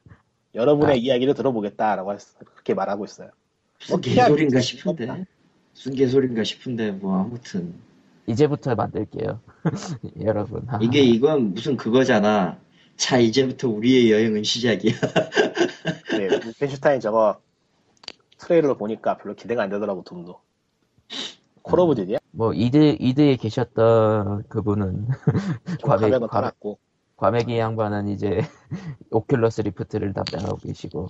여러분의 아. 이야기를 들어보겠다 라고 했- 그렇게 말하고 있어요. 기약- 개소린가 싶은데. 무슨 개소린가 싶은데 뭐 아무튼 이제부터 만들게요. 여러분. 아, 이게 이건 무슨 그거잖아. 자 이제부터 우리의 여행은 시작이야. 네, 울펜슈타인 저거 트레일러 보니까 별로 기대가 안 되더라고 둠도. 콜 오브 듀디야? 뭐 이드 이드에 계셨던 그분은 가면은 과메- 떠났고 과메기 양반은 이제 오큘러스 리프트를 담당하고 계시고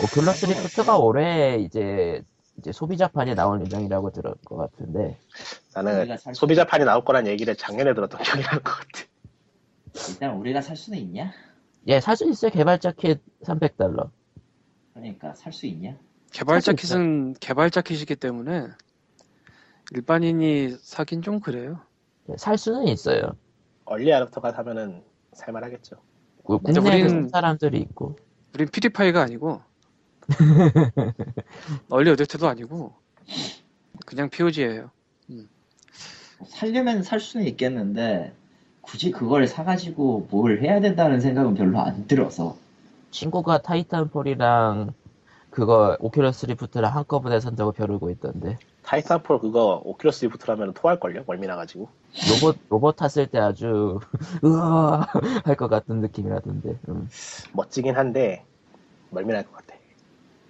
오큘러스 리프트가 올해 이제 이제 소비자판에 나올 예정이라고 들은 것 같은데 나는 소비자판이 나올 거란 얘기를 작년에 들었던 기억이 나는 것 같아. 일단 우리가 살 수는 있냐? 예 살 수 있어요 개발자 킷 300달러 그러니까 살 수 있냐? 개발자 사실 킷은 개발자 킷이기 때문에 일반인이 사긴 좀 그래요. 예, 살 수는 있어요 얼리 아답터가 사면은 살만하겠죠. 그 근데 국내에도 우린- 산 사람들이 있고 우린 피디파이가 아니고 얼리 어댑터도 아니고 그냥 POG예요. 살려면 살 수는 있겠는데 굳이 그걸 사가지고 뭘 해야 된다는 생각은 별로 안 들어서 친구가 타이탄폴이랑 그거 오큘러스 리프트랑 한꺼번에 산다고 벼르고 있던데 타이탄폴 그거 오큘러스 리프트라면 토할걸요? 멀미 나가지고. 로봇 로봇 탔을 때 아주 으아 할 것 같은 느낌이라던데 음. 멋지긴 한데 멀미 날 것 같아.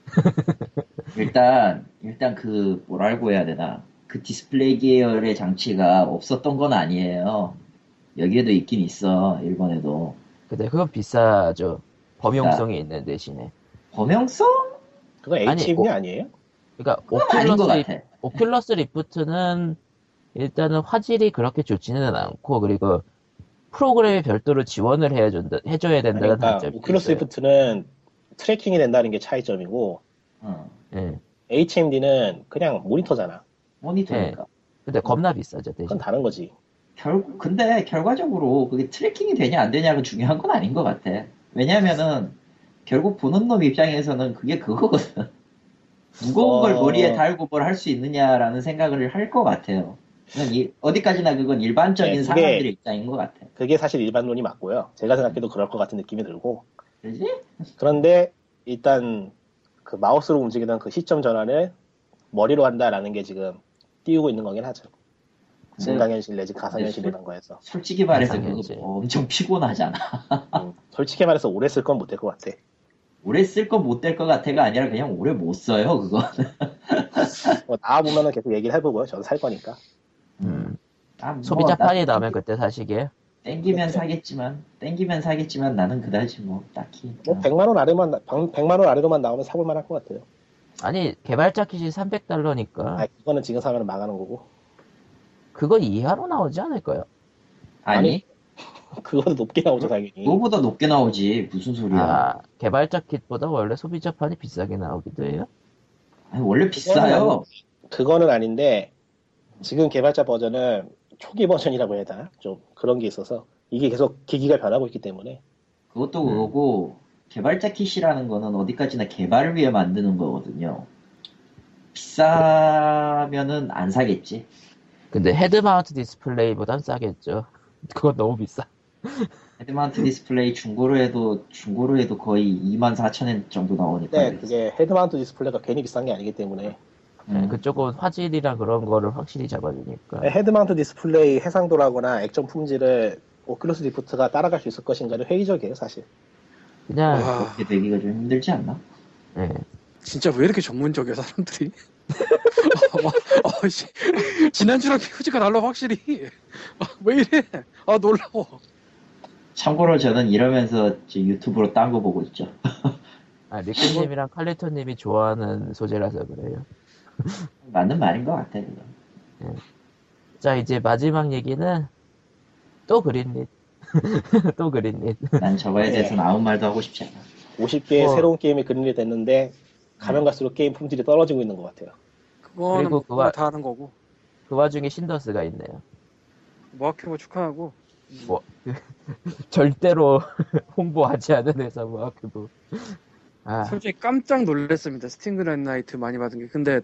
일단 일단 그 뭐라고 해야 되나 그 디스플레이 계열의 장치가 없었던 건 아니에요 여기에도 있긴 있어 일본에도 근데 그건 비싸죠 범용성이 있는 대신에 범용성? 그거 아니, HMD 어. 아니 에요? 그러니까 그건 아닌 것 오큘러스, 오큘러스 리프트는 일단은 화질이 그렇게 좋지는 않고 그리고 프로그램에 별도로 지원을 해준다, 해줘야 된다는 그러니까 단점이 오큘러스. 리프트는 tracking이 된다는 게 차이점이고 어, 예. HMD는 그냥 모니터잖아. 모니터니까 근데 겁나 비싸죠 대신 그건 다른 거지. 결국 근데 결과적으로 그게 tracking이 되냐 안 되냐가 중요한 건 아닌 것 같아 왜냐면은 결국 보는 놈 입장에서는 그게 그거거든 무거운 어. 걸 머리에 달고 뭘 할 수 있느냐라는 생각을 할 것 같아요 이- 어디까지나 그건 일반적인 네, 그게- 사람들의 입장인 것 같아 그게 사실 일반론이 맞고요. 제가 생각해도 그럴 것 같은 느낌이 들고. 그지? 그런데 일단 그 마우스로 움직이던 그 시점 전환을 머리로 한다라는 게 지금 띄우고 있는 거긴 하죠. 증강현실 내지 가상현실이라는 거에서. 솔직히 말해서 그거 가상현실. 엄청 피곤하잖아 음, 솔직히 말해서 오래 쓸 건 못 될 것 같아. 오래 쓸 건 못 될 것 같아가 아니라 그냥 오래 못 써요 그거 뭐 나와보면은 계속 얘기를 해보고요. 저는 살 거니까. 음. 아, 뭐, 소비자 판이 나- 나오면 그때 사시게요 땡기면 사겠지만 땡기면 사겠지만 나는 그다지 뭐 딱히 뭐 100만 원 아래만 100만 원 아래로만 나오면 사볼 만할 것 같아요. 아니 개발자 킷이 300달러니까 아, 그거는 지금 사면 망하는 거고. 그거 이하로 나오지 않을까요? 아니 그거는 높게 나오죠 당연히. 그거보다 높게 나오지 무슨 소리야 아 개발자 킷보다 원래 소비자 판이 비싸게 나오기도 해요? 아니, 원래 비싸요 그거는 아닌데 지금 개발자 버전은 초기 버전이라고 해야 되나? 좀 그런 게 있어서 이게 계속 기기가 변하고 있기 때문에 그것도 음. 그거고 개발자 kit이라는 거는 어디까지나 개발을 위해 만드는 거거든요 비싸면은 안 사겠지 근데 head mount 디스플레이보단 싸겠죠 그건 너무 비싸 head mount 디스플레이 중고로 해도 중고로 해도 거의 2만 4천 엔 정도 나오니까 네, 그게 head mount 디스플레이가 괜히 비싼 게 아니기 때문에 네, 음. 그쪽은 화질이랑 그런 거를 확실히 잡아주니까 head mount 디스플레이 해상도라거나 액정 품질을 Oculus Rift가 따라갈 수 있을 것인가를 회의적이에요 사실 그냥 와, 그렇게 되기가 좀 힘들지 않나? 예. 진짜 왜 이렇게 전문적이야 사람들이? 어, 씨. 지난주랑 표지가 달라 확실히. 아, 왜 이래? 아 놀라워. 참고로 저는 이러면서 지금 유튜브로 딴 거 보고 있죠. 아, 리크님이랑 칼리토님이 좋아하는 소재라서 그래요. 맞는 말인 것 같아, 그거. 자, 이제 마지막 얘기는 또 그린릿. 또 그린릿. 난 저거에 대해서는 아무 말도 하고 싶지 않아. 50개의 뭐. 새로운 게임이 그린이 됐는데 가면 갈수록 게임 품질이 떨어지고 있는 것 같아요. 그거는 그리고 뭐가 그와- 다 하는 거고. 그 와중에 신더스가 있네요. MoaCube 축하하고. 뭐, 절대로 홍보하지 않은 회사 MoaCube. 아, 솔직히 깜짝 놀랐습니다. Steam Greenlight 많이 받은 게. 근데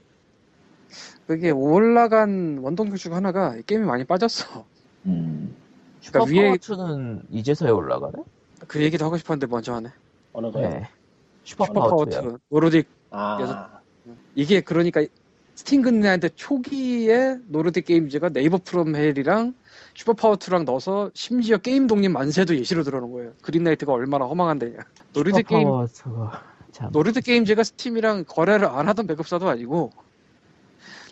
그게 올라간 원동력 중 하나가 게임이 많이 빠졌어. 음, 그러니까 위에 슈퍼파워투는 이제서야 올라가네? 그 얘기도 하고 싶었는데 먼저 하네. 어느 거요? 네. 슈퍼파워트, 슈퍼 파워투요. Nordic 아, 이게 그러니까 Steam Greenlight 초기에 Nordic Games가 Neighbours from Hell이랑 SuperPower 2랑 넣어서 심지어 게임 독립 만세도 예시로 들어놓은 거예요. Greenlight가 얼마나 허망한 데냐. Nordic 게임. Nordic Games가 Steam이랑 거래를 안 하던 배급사도 아니고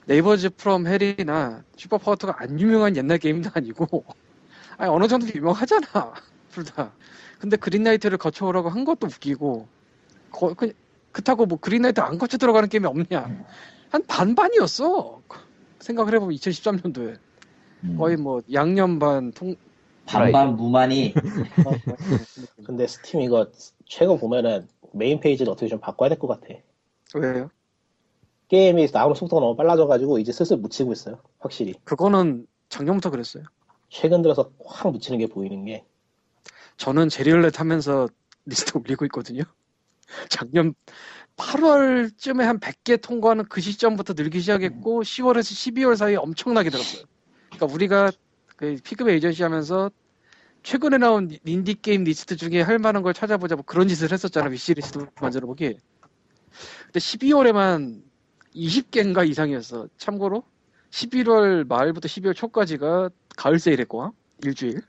Neighbours from Hell이나 슈퍼파워트가 안 유명한 옛날 게임도 아니고 아니 어느 정도 유명하잖아 둘 다. 근데 Greenlight를 거쳐오라고 한 것도 웃기고 거, 그, 그렇다고 뭐 Greenlight 안 거쳐 들어가는 게임이 없냐 한 반반이었어 생각을 해보면 2013년도에 음. 거의 뭐 양념 반 통... 반반 무많이 근데 스팀 이거 최근 보면은 메인 페이지를 어떻게 좀 바꿔야 될 것 같아. 왜요? 게임이 나오는 속도가 너무 빨라져가지고 이제 슬슬 묻히고 있어요. 확실히. 그거는 작년부터 그랬어요 최근 들어서 확 묻히는 게 보이는 게 저는 제리얼렛 하면서 리스트 올리고 있거든요. 작년 8월쯤에 한 100개 통과하는 그 시점부터 늘기 시작했고 10월에서 12월 사이에 엄청나게 늘었어요. 그러니까 우리가 그 Pig-Min Agency 하면서 최근에 나온 인디 게임 리스트 중에 할 만한 걸 찾아보자 뭐 그런 짓을 했었잖아 wish list 만들어 보기. 근데 12월에만 20개인가 이상이었어. 참고로 11월 말부터 12월 초까지가 가을 세일했고 일주일.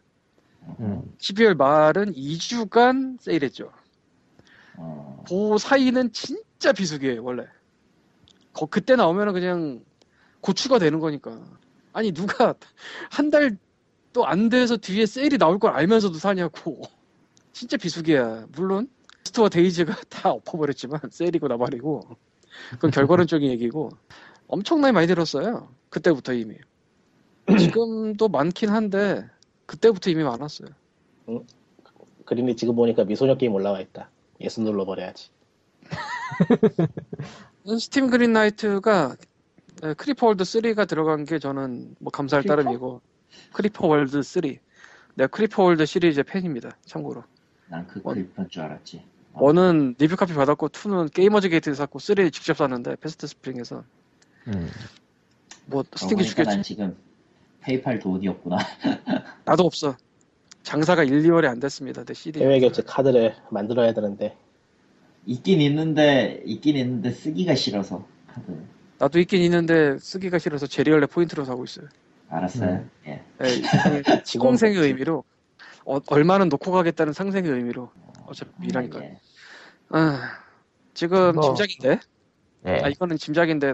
음. 12월 말은 2주간 세일했죠. 어, 그 사이는 진짜 비수기예요, 원래. 거- 그때 나오면은 그냥 고추가 되는 거니까. 아니, 누가 한 달 또 안 돼서 뒤에 세일이 나올 걸 알면서도 사냐고. 진짜 비수기야. 물론, 스토어 데이즈가 다 엎어버렸지만, 세일이고 나발이고. 그건 결과론적인 얘기고. 엄청나게 많이 들었어요. 그때부터 이미. 지금도 많긴 한데, 그때부터 이미 많았어요. 그린이 지금 보니까 미소녀 게임 올라와 있다. yes 눌러버려야지. Steam Greenlight가 에, Creeper World 3가 들어간 게 저는 뭐 감사할 Creeper? 따름이고 Creeper World 3 내가 Creeper World 시리즈의 팬입니다 참고로 난 그 one- 그립한 줄 알았지. 어, one은 review copy 받았고 2는 GamersGate에서 샀고 3 직접 샀는데 FastSpring에서 음. 뭐 스팅이 보니까 난 지금 페이팔 돈이 없구나. 나도 없어 장사가 1, 2월에 안 됐습니다 내 CD 해외 결제 카드를 만들어야 되는데 있긴 있는데 있긴 있는데 쓰기가 싫어서 카드. 나도 있긴 있는데 쓰기가 싫어서 제리얼레 포인트로 사고 있어요 알았어요. 음. 예. 에, 일종의 시공생의 의미로 어, 얼마는 놓고 가겠다는 상생의 의미로 어차피 미라니까 예. 아, 지금 뭐, 짐작인데 네. 아 이거는 짐작인데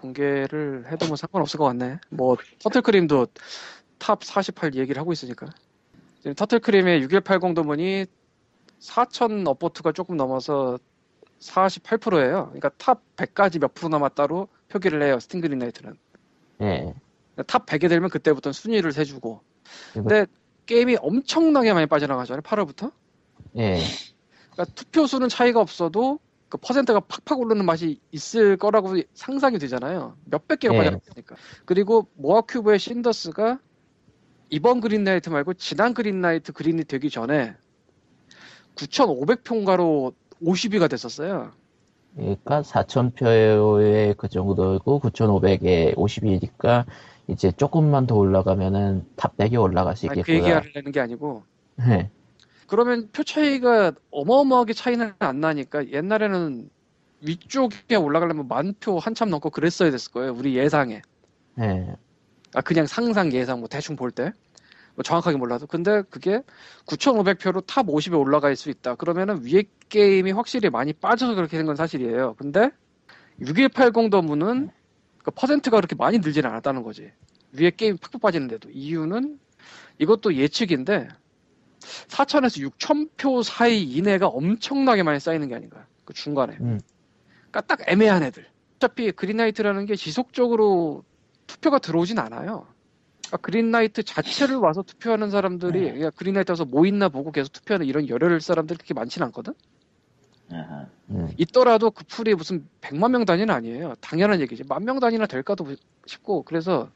공개를 해도 뭐 상관없을 것 같네. 뭐 Turtle Cream도 top 48 얘기를 하고 있으니까. 지금 터틀크림의 6180 도문이 4,000 업보트가 조금 넘어서 48%예요. 그러니까 top 100까지 몇 프로 남았다로 표기를 해요. Steam Greenlight는. 네. top 100에 들면 그때부터 순위를 세주고. 근데 게임이 엄청나게 많이 빠져나가잖아요. 8월부터. 예. 그러니까 투표 수는 차이가 없어도 그 퍼센트가 팍팍 오르는 맛이 있을 거라고 상상이 되잖아요. 몇백 개가 네. 빠져나가니까. 그리고 모아큐브의 신더스가 이번 그린라이트 말고 지난 그린라이트 그린이 되기 전에 9,500평가로 50위가 됐었어요. 그러니까 4,000표에 그 정도고 9,500에 50이니까 이제 조금만 더 올라가면은 top 100에 올라갈 수 아니, 그 있겠구나. 얘기하려는 게 아니고 네. 그러면 표 차이가 어마어마하게 차이는 안 나니까 옛날에는 위쪽에 올라가려면 만 표 한참 넘고 그랬어야 됐을 거예요. 우리 예상에. 네. 아 그냥 상상 예상 뭐 대충 볼 때. 뭐 정확하게 몰라도. 근데 그게 9,500표로 top 50에 올라갈 수 있다. 그러면은 위에 게임이 확실히 많이 빠져서 그렇게 된 건 사실이에요. 근데 6180 the moon은 그 퍼센트가 그렇게 많이 늘지는 않았다는 거지. 위에 게임 팍팍 빠지는데도 이유는 이것도 예측인데 4천에서 6천 표 사이 이내가 엄청나게 많이 쌓이는 게 아닌가. 그 중간에. 음. 그러니까 딱 애매한 애들. 어차피 Greenlight라는 게 지속적으로 투표가 들어오진 않아요. 그러니까 Greenlight 자체를 와서 투표하는 사람들이 네. 그냥 Greenlight 와서 뭐 있나 보고 계속 투표하는 이런 열혈 사람들이 그렇게 많지는 않거든. 음. 있더라도 그 풀이 무슨 100만 명 단위는 아니에요. 당연한 얘기지. 만 명 단위나 될까도 싶고 그래서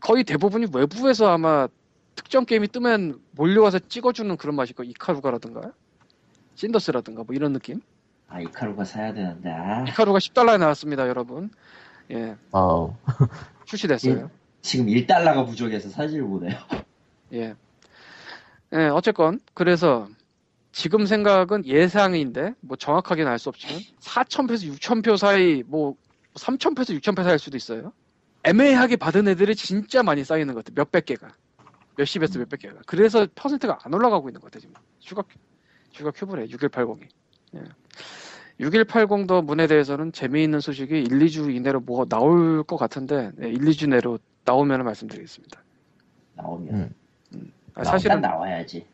거의 대부분이 외부에서 아마 특정 게임이 뜨면 몰려와서 찍어주는 그런 맛일 거 이카루가라든가 신더스라든가 뭐 이런 느낌. 아 이카루가 사야 되는데 아 이카루가 10달러에 나왔습니다, 여러분. 예, 어우. 출시됐어요. 지금 1달러가 부족해서 사지를 못해요. 예. 예, 어쨌건 그래서 지금 생각은 예상인데 뭐 정확하게는 알 수 없지만 4,000표에서 6,000표 사이 뭐 3,000표에서 6,000표 사이일 수도 있어요. 애매하게 받은 애들이 진짜 많이 쌓이는 것 같아. 몇백 개가. 몇십에서 몇백 개가. 그래서 퍼센트가 안 올라가고 있는 것 같아 지금. Sugar Sugar Cube래 6180이. 예. 6180 the moon에 대해서는 재미있는 소식이 1, 2주 이내로 뭐 나올 것 같은데 네, 1, 2주 내로 나오면 말씀드리겠습니다. 나오면 음. 아, 나오면 사실은 나와야지.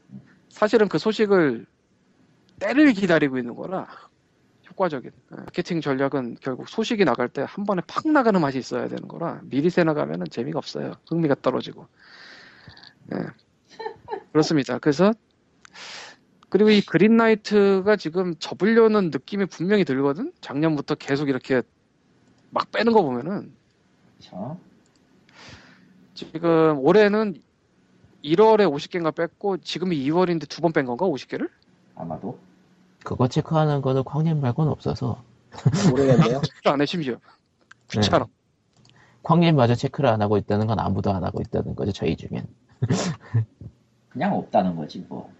사실은 그 소식을 때를 기다리고 있는 거라 효과적인 예, 마케팅 전략은 결국 소식이 나갈 때 한 번에 팍 나가는 맛이 있어야 되는 거라 미리 새 나가면은 재미가 없어요 흥미가 떨어지고 예. 그렇습니다 그래서 그리고 이 그린라이트가 지금 접으려는 느낌이 분명히 들거든 작년부터 계속 이렇게 막 빼는 거 보면은 그렇죠? 지금 올해는 1월에 50개인가 뺐고 지금이 2월인데 두 번 뺀 건가 50개를? 아마도 그거 체크하는 거는 광님 말고는 없어서 모르겠네요. 안 해 심지어 귀찮아 광님마저 체크를 안 하고 있다는 건 아무도 안 하고 있다는 거죠 저희 중엔 그냥 없다는 거지 뭐.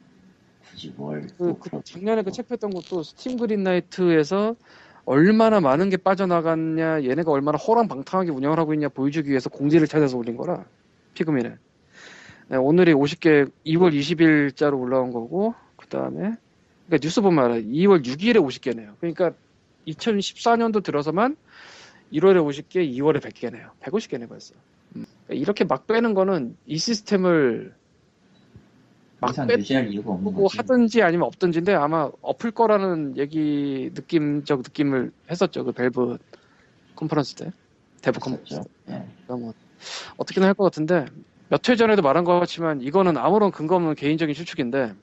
굳이 뭘. 그, 뭐그 작년에 그 뭐. 체크했던 것도 스팀 그린라이트에서 얼마나 많은 게 빠져나갔냐 얘네가 얼마나 호랑방탕하게 운영을 하고 있냐 보여주기 위해서 공지를 찾아서 올린 거라 피그민에 네, 오늘이 50개 2월 20일자로 올라온 거고 그 다음에 그러니까 뉴스 보면 알아 2월 6일에 50개네요 그러니까 2014년도 들어서만 1월에 50개 2월에 100개네요 150개네 벌써 음. 그러니까 이렇게 막 빼는 거는 이 시스템을 막 이상 빼, 유지할 이유가 없는 뭐 거지. 하든지 아니면 없든지인데 아마 엎을 거라는 얘기 느낌적 느낌을 했었죠 그 밸브 컨퍼런스 때. dev 컨퍼런스 예. 그러니까 뭐 어떻게든 할 것 같은데 몇 회 전에도 말한 것 같지만 이거는 아무런 근거 없는 개인적인 추측인데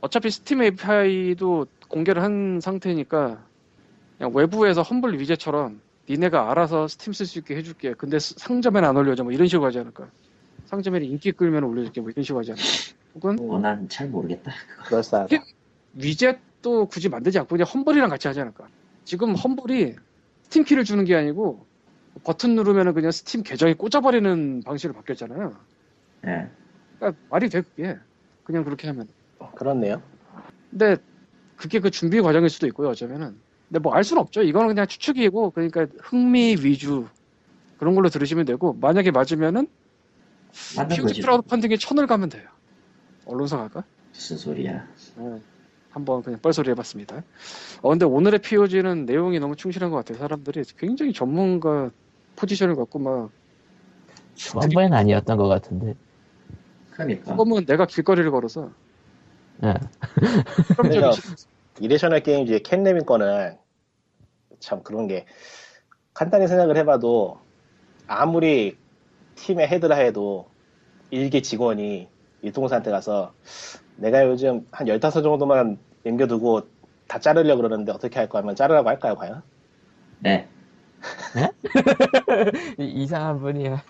어차피 스팀 API도 공개를 한 상태니까 그냥 외부에서 험블 위젯처럼 니네가 알아서 스팀 쓸 수 있게 해줄게. 근데 스- 상점에는 안 올려줘 뭐 이런 식으로 하지 않을까. 상점에 인기 끌면 올려줄게. 뭐 이런 식으로 하지 않을까 혹은 어, 난잘 모르겠다. 그럴싸하다. 위젯도 굳이 만들지 않고 그냥 험블이랑 같이 하지 않을까. 지금 험블이 스팀 키를 주는 게 아니고 버튼 누르면은 그냥 스팀 계정에 꽂아버리는 방식으로 바뀌었잖아요. 예. 그러니까 말이 돼 그게. 그냥 그렇게 하면. 그렇네요. 근데 그게 그 준비 과정일 수도 있고요. 어쩌면은. 근데 뭐 알 수는 없죠. 이거는 그냥 추측이고 그러니까 흥미 위주 그런 걸로 들으시면 되고 만약에 맞으면은 거지. 크라우드 펀딩에 천을 가면 돼요. 언론사 갈까? 무슨 소리야. 네. 한번 그냥 뻘소리 해봤습니다. 어, 근데 오늘의 POG는 내용이 너무 충실한 것 같아요. 사람들이 굉장히 전문가 포지션을 갖고 막, 지난번엔 아니었던 것 같은데 그러니까. 그거면 내가 길거리를 걸어서. 예. 실험적인 그래서 이레셔널 게임즈의 켄 레빈 거는 참 그런 게 간단히 생각을 해봐도 아무리 팀의 헤드라 해도 일개 직원이 일동사한테 가서 내가 요즘 한 15 정도만 남겨두고 다 자르려고 그러는데 어떻게 할거 하면 자르라고 할까요 과연? 네. 이- 이상한 분이야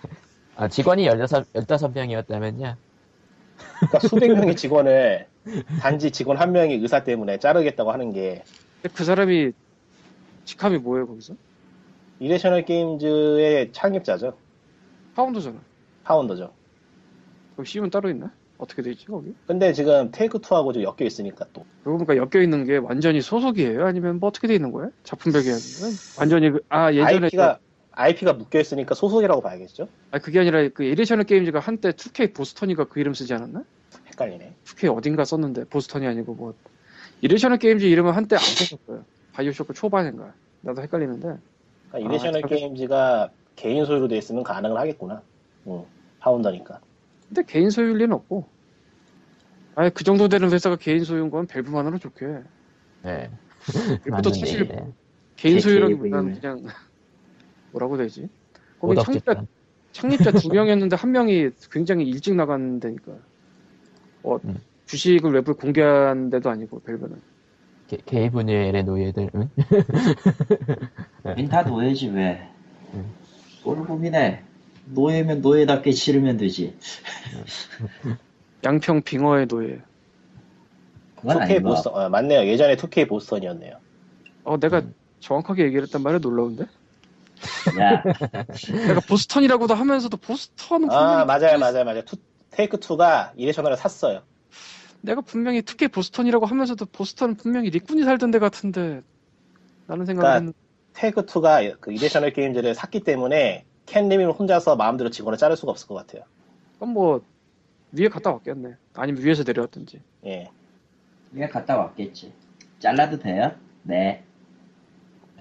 아, 직원이 16, 15명이었다면요 그러니까 수백 명의 직원을 단지 직원 한 명이 의사 때문에 자르겠다고 하는 게 그 사람이 직함이 뭐예요 거기서? 이레셔널 게임즈의 창립자죠 파운더잖아. 파운더죠 그럼 CEO는 따로 있나? 어떻게 돼 있지 거기? 근데 지금 테이크 투하고 좀 엮여 있으니까 또 그러고 보니까 엮여 있는 게 완전히 소속이에요? 아니면 뭐 어떻게 돼 있는 거예요? 작품별 계약인가요? 완전히 그, 아 예전에 IP가 IP가 묶여 있으니까 소속이라고 봐야겠죠? 아 그게 아니라 그 이레셔널 게임즈가 한때 2K 보스턴이가 그 이름 쓰지 않았나? 헷갈리네. 2K 어딘가 썼는데 보스턴이 아니고 뭐 이레셔널 게임즈 이름은 한때 안 썼었어요. 바이오쇼크 초반인가 나도 헷갈리는데 그러니까 이레셔널 참- 게임즈가 개인 소유로 돼 있으면 가능을 하겠구나. 응, 파운더니까. 근데 개인 소유일 리는 없고. 아예 그 정도 되는 회사가 개인 소유인 건 밸브만으로 좋게. 네. 맞는 사실 얘기네. 개인 개- 소유라기보다는 그냥 뭐라고 되지? 거기 창립자. 창립자 두 명이었는데 한 명이 굉장히 일찍 나간 데니까. 어, 음. 주식을 외부에 공개한 데도 아니고 밸브는. 게- 게이 분야의 노예들. 응? 다 노예지 왜? 응. 뭘 고민해? 노예면 노예답게 치르면 되지. 양평 빙어의 노예. 그건 2K 아닌 것 보스턴, 어, 맞네요. 예전에 2K 보스턴이었네요. 어, 내가 음. 정확하게 얘기를 했단 말이야 놀라운데? 야, 내가 보스턴이라고도 하면서도 보스턴은 아, 분명히 맞아요, 맞아요, 맞아요. 투, 테이크 2가 이레셔널을 샀어요. 내가 분명히 특히 보스턴이라고 하면서도 보스턴은 분명히 리꾼이 살던 데 같은데 라는 생각을 그러니까 테이크 2가 그 이레셔널 게임즈를 샀기 때문에 캔님이 혼자서 마음대로 직원을 자를 수가 없을 것 같아요. 그럼 뭐 위에 갔다 왔겠네 아니면 위에서 내려왔든지 예. 그냥 갔다 왔겠지. 잘라도 돼요? 네.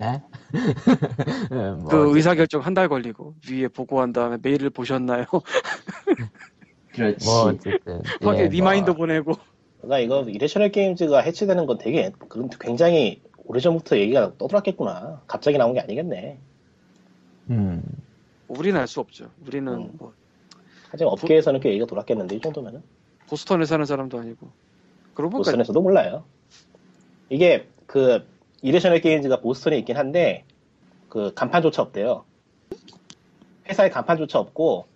에? 뭐그 의사결정 한 달 걸리고 위에 보고한 다음에 메일을 보셨나요? 그렇지. 뭐 어쨌든 거기에 예, reminder 뭐, 보내고 그러니까 이거 이레셔널 게임즈가 해체되는 건 되게 굉장히 오래전부터 얘기가 떠들었겠구나. 갑자기 나온 게 아니겠네. 음, 우리는 알 수 없죠 우리는 음. 뭐 하지만 업계에서는 꽤 얘기가 돌았겠는데 이 정도면은 보스턴에 사는 사람도 아니고 그러고 보스턴에서도 몰라요. 이게 그 이레셔널 게임즈가 보스턴에 있긴 한데 그 간판조차 없대요. 회사에 간판조차 없고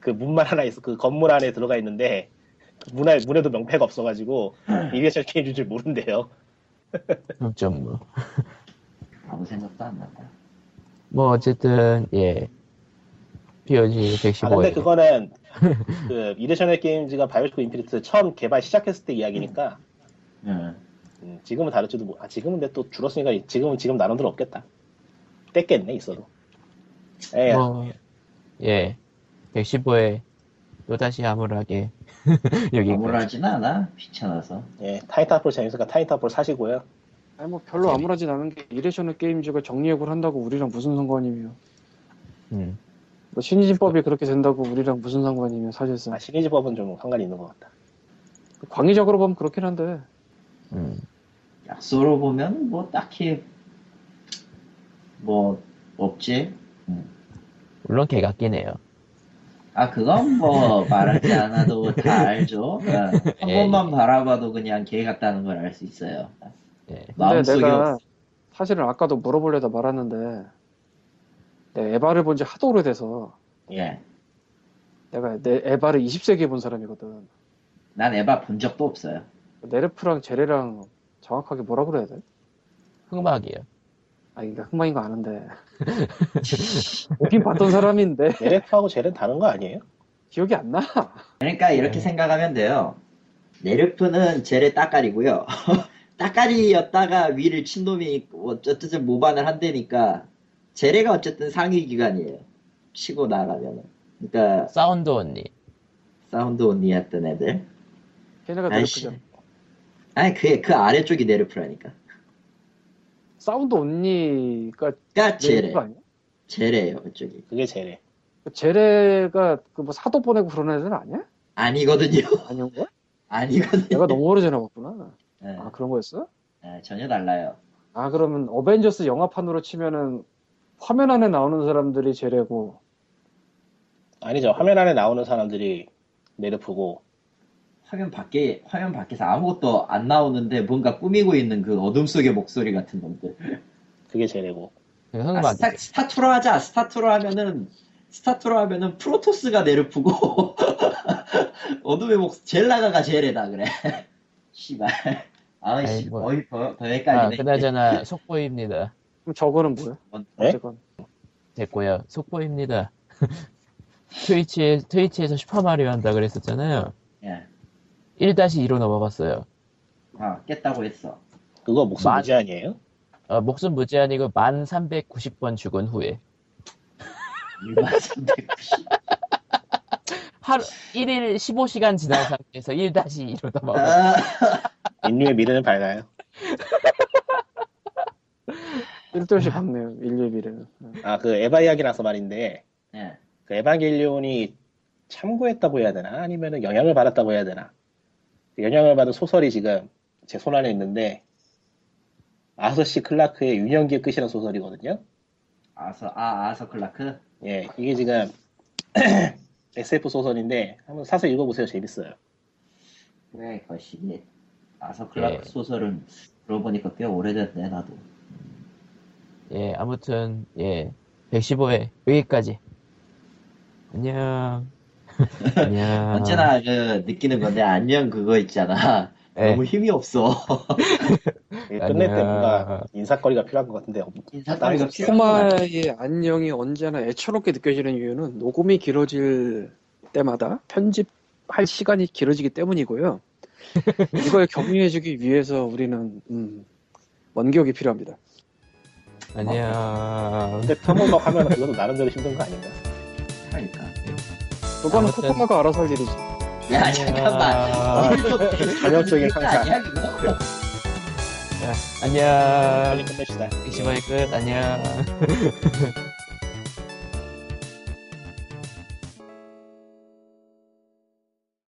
그 문만 하나 있어 그 건물 안에 들어가 있는데 그 문에 문에도 명패가 없어가지고 이레셔널 게임즈인 줄 모른대요. 좀 뭐. 아무 생각도 안 난다. 뭐 어쨌든 예. POG 아 115에 근데 그거는 그 이레셔널 게임즈가 바이오쇼크 인피니트 처음 개발 시작했을 때 이야기니까 응. 음, 지금은 다를지도 모. 아 지금은 근데 또 줄었으니까 지금은 지금 나름대로 없겠다. 뗐겠네 있어도. 에뭐 예. 115에 또 다시 암울하게 여기 암울하진 않아. 귀찮아서. 예, 타이탄폴 재밌으니까 타이탄폴 사시고요. 아니 뭐 별로 아무렇진 않은 게 이레셔널 게임즈가 정리해고를 한다고 우리랑 무슨 상관이며 음. 뭐 신진법이 그렇게 된다고 우리랑 무슨 상관이며 사실상 아, 시리즈법은 좀 상관이 있는 것 같다. 광의적으로 보면 그렇긴 한데 음. 약소로 보면 뭐 딱히 뭐 없지. 물론 개같긴 해요. 아 그건 뭐 말하지 않아도 다 알죠. 어, 한 예, 번만 바라봐도 그냥 개 같다는 걸 알 수 있어요. 예. 근데 내가 없- 사실은 아까도 물어보려다 말았는데 내가 에바를 본 지 하도 오래돼서 예. 내가 내 에바를 20세기에 본 사람이거든 난 에바 본 적도 없어요. 네르프랑 제레랑 정확하게 뭐라 그래야 돼? 흑막이요. 아 이게 흑마인 거 아는데 보긴 봤던 사람인데 네레프하고 젤은 다른 거 아니에요? 기억이 안 나. 그러니까 이렇게 네. 생각하면 돼요. 네르프는 제레의 따까리고요. 따까리였다가 위를 친 놈이 어쨌든 모반을 한다니까 제레가 어쨌든 상위 기관이에요. 치고 나가면은. 그러니까 sound only. sound only였던 애들. 걔네가. 네르프죠. 아니 그, 그 아래쪽이 네르프라니까. sound only가 그니까 제레. 네르프 아니야? 제레예요 그쪽이. 그게 제레. 제레가 그 뭐 사도 보내고 그런 애들 아니야? 아니거든요. 아니온 거야? 아니거든요. 내가 너무 오래전에 봤구나. 네, 아 그런 거였어? 네, 전혀 달라요. 아 그러면 어벤져스 영화판으로 치면은 화면 안에 나오는 사람들이 제레고 아니죠. 화면 안에 나오는 사람들이 네르프고 화면 밖에 화면 밖에서 아무것도 안 나오는데 뭔가 꾸미고 있는 그 어둠 속의 목소리 같은 놈들. 그게 젤이고. 그 아. 스타, 스타투로 하자. 스타투로 하면은 스타투로 하면은 프로토스가 네르프고 어둠의 목 젤라가가 제레다 그래. 씨발. 아이씨 아이, 뭐. 거의 더, 더 아, 헷갈리네. 그나저나 속보입니다. 그럼 저거는 뭐야? 네? 어쨌건 됐고요. 속보입니다. 트위치에, 트위치에서 슈퍼마리오 한다 그랬었잖아요. 예. 1-2로 넘어갔어요. 아 깼다고 했어. 그거 목숨 만- 무제 아니에요? 어, 목숨 무제한이고 1390번 죽은 후에. 1390. 하루, 1일 15시간 지난 상태에서 1-2로 넘어갔어요. 아, 인류의 미래는 밝아요. 쓸데 없이 박네요. 인류비를. 아그 에바 이야기 나서 말인데 예. 그 에반게리온이 참고했다고 해야 되나 아니면 영향을 받았다고 해야 되나 그 영향을 받은 소설이 지금 제 손 안에 있는데 아서시 클라크의 유년기의 끝이라는 소설이거든요. 아서 아 아서 클라크. 예, 이게 지금 SF 소설인데 한번 사서 읽어보세요. 재밌어요. 그래 거시기. 아서 클라크 예. 소설은 그러고 보니까 꽤 오래됐네 나도. 예, 아무튼, 예, 115회, 여기까지. 안녕. 안녕. 언제나 그 느끼는 건데 안녕 그거 있잖아. 예. 너무 힘이 없어. 끝낼 때. 뭔가 인사거리가 필요한 것 같은데 인사거리가 코마의 안녕이 언제나 애처롭게 느껴지는 이유는 녹음이 길어질 때마다 편집할 시간이 길어지기 때문이고요. 이걸 격려해주기 위해서 우리는 음, 원격이 필요합니다. 안녕. 근데 터모박 하면 그것도 나름대로 힘든 거 아닌가? 하니까. 그거는 아무튼- 코코마가 알아서 할 일이지. 야 잠깐만. 오늘 좀 전형적인. 아니야 그거? 안녕. 빨리 끝냅시다. 115회 끝. 안녕.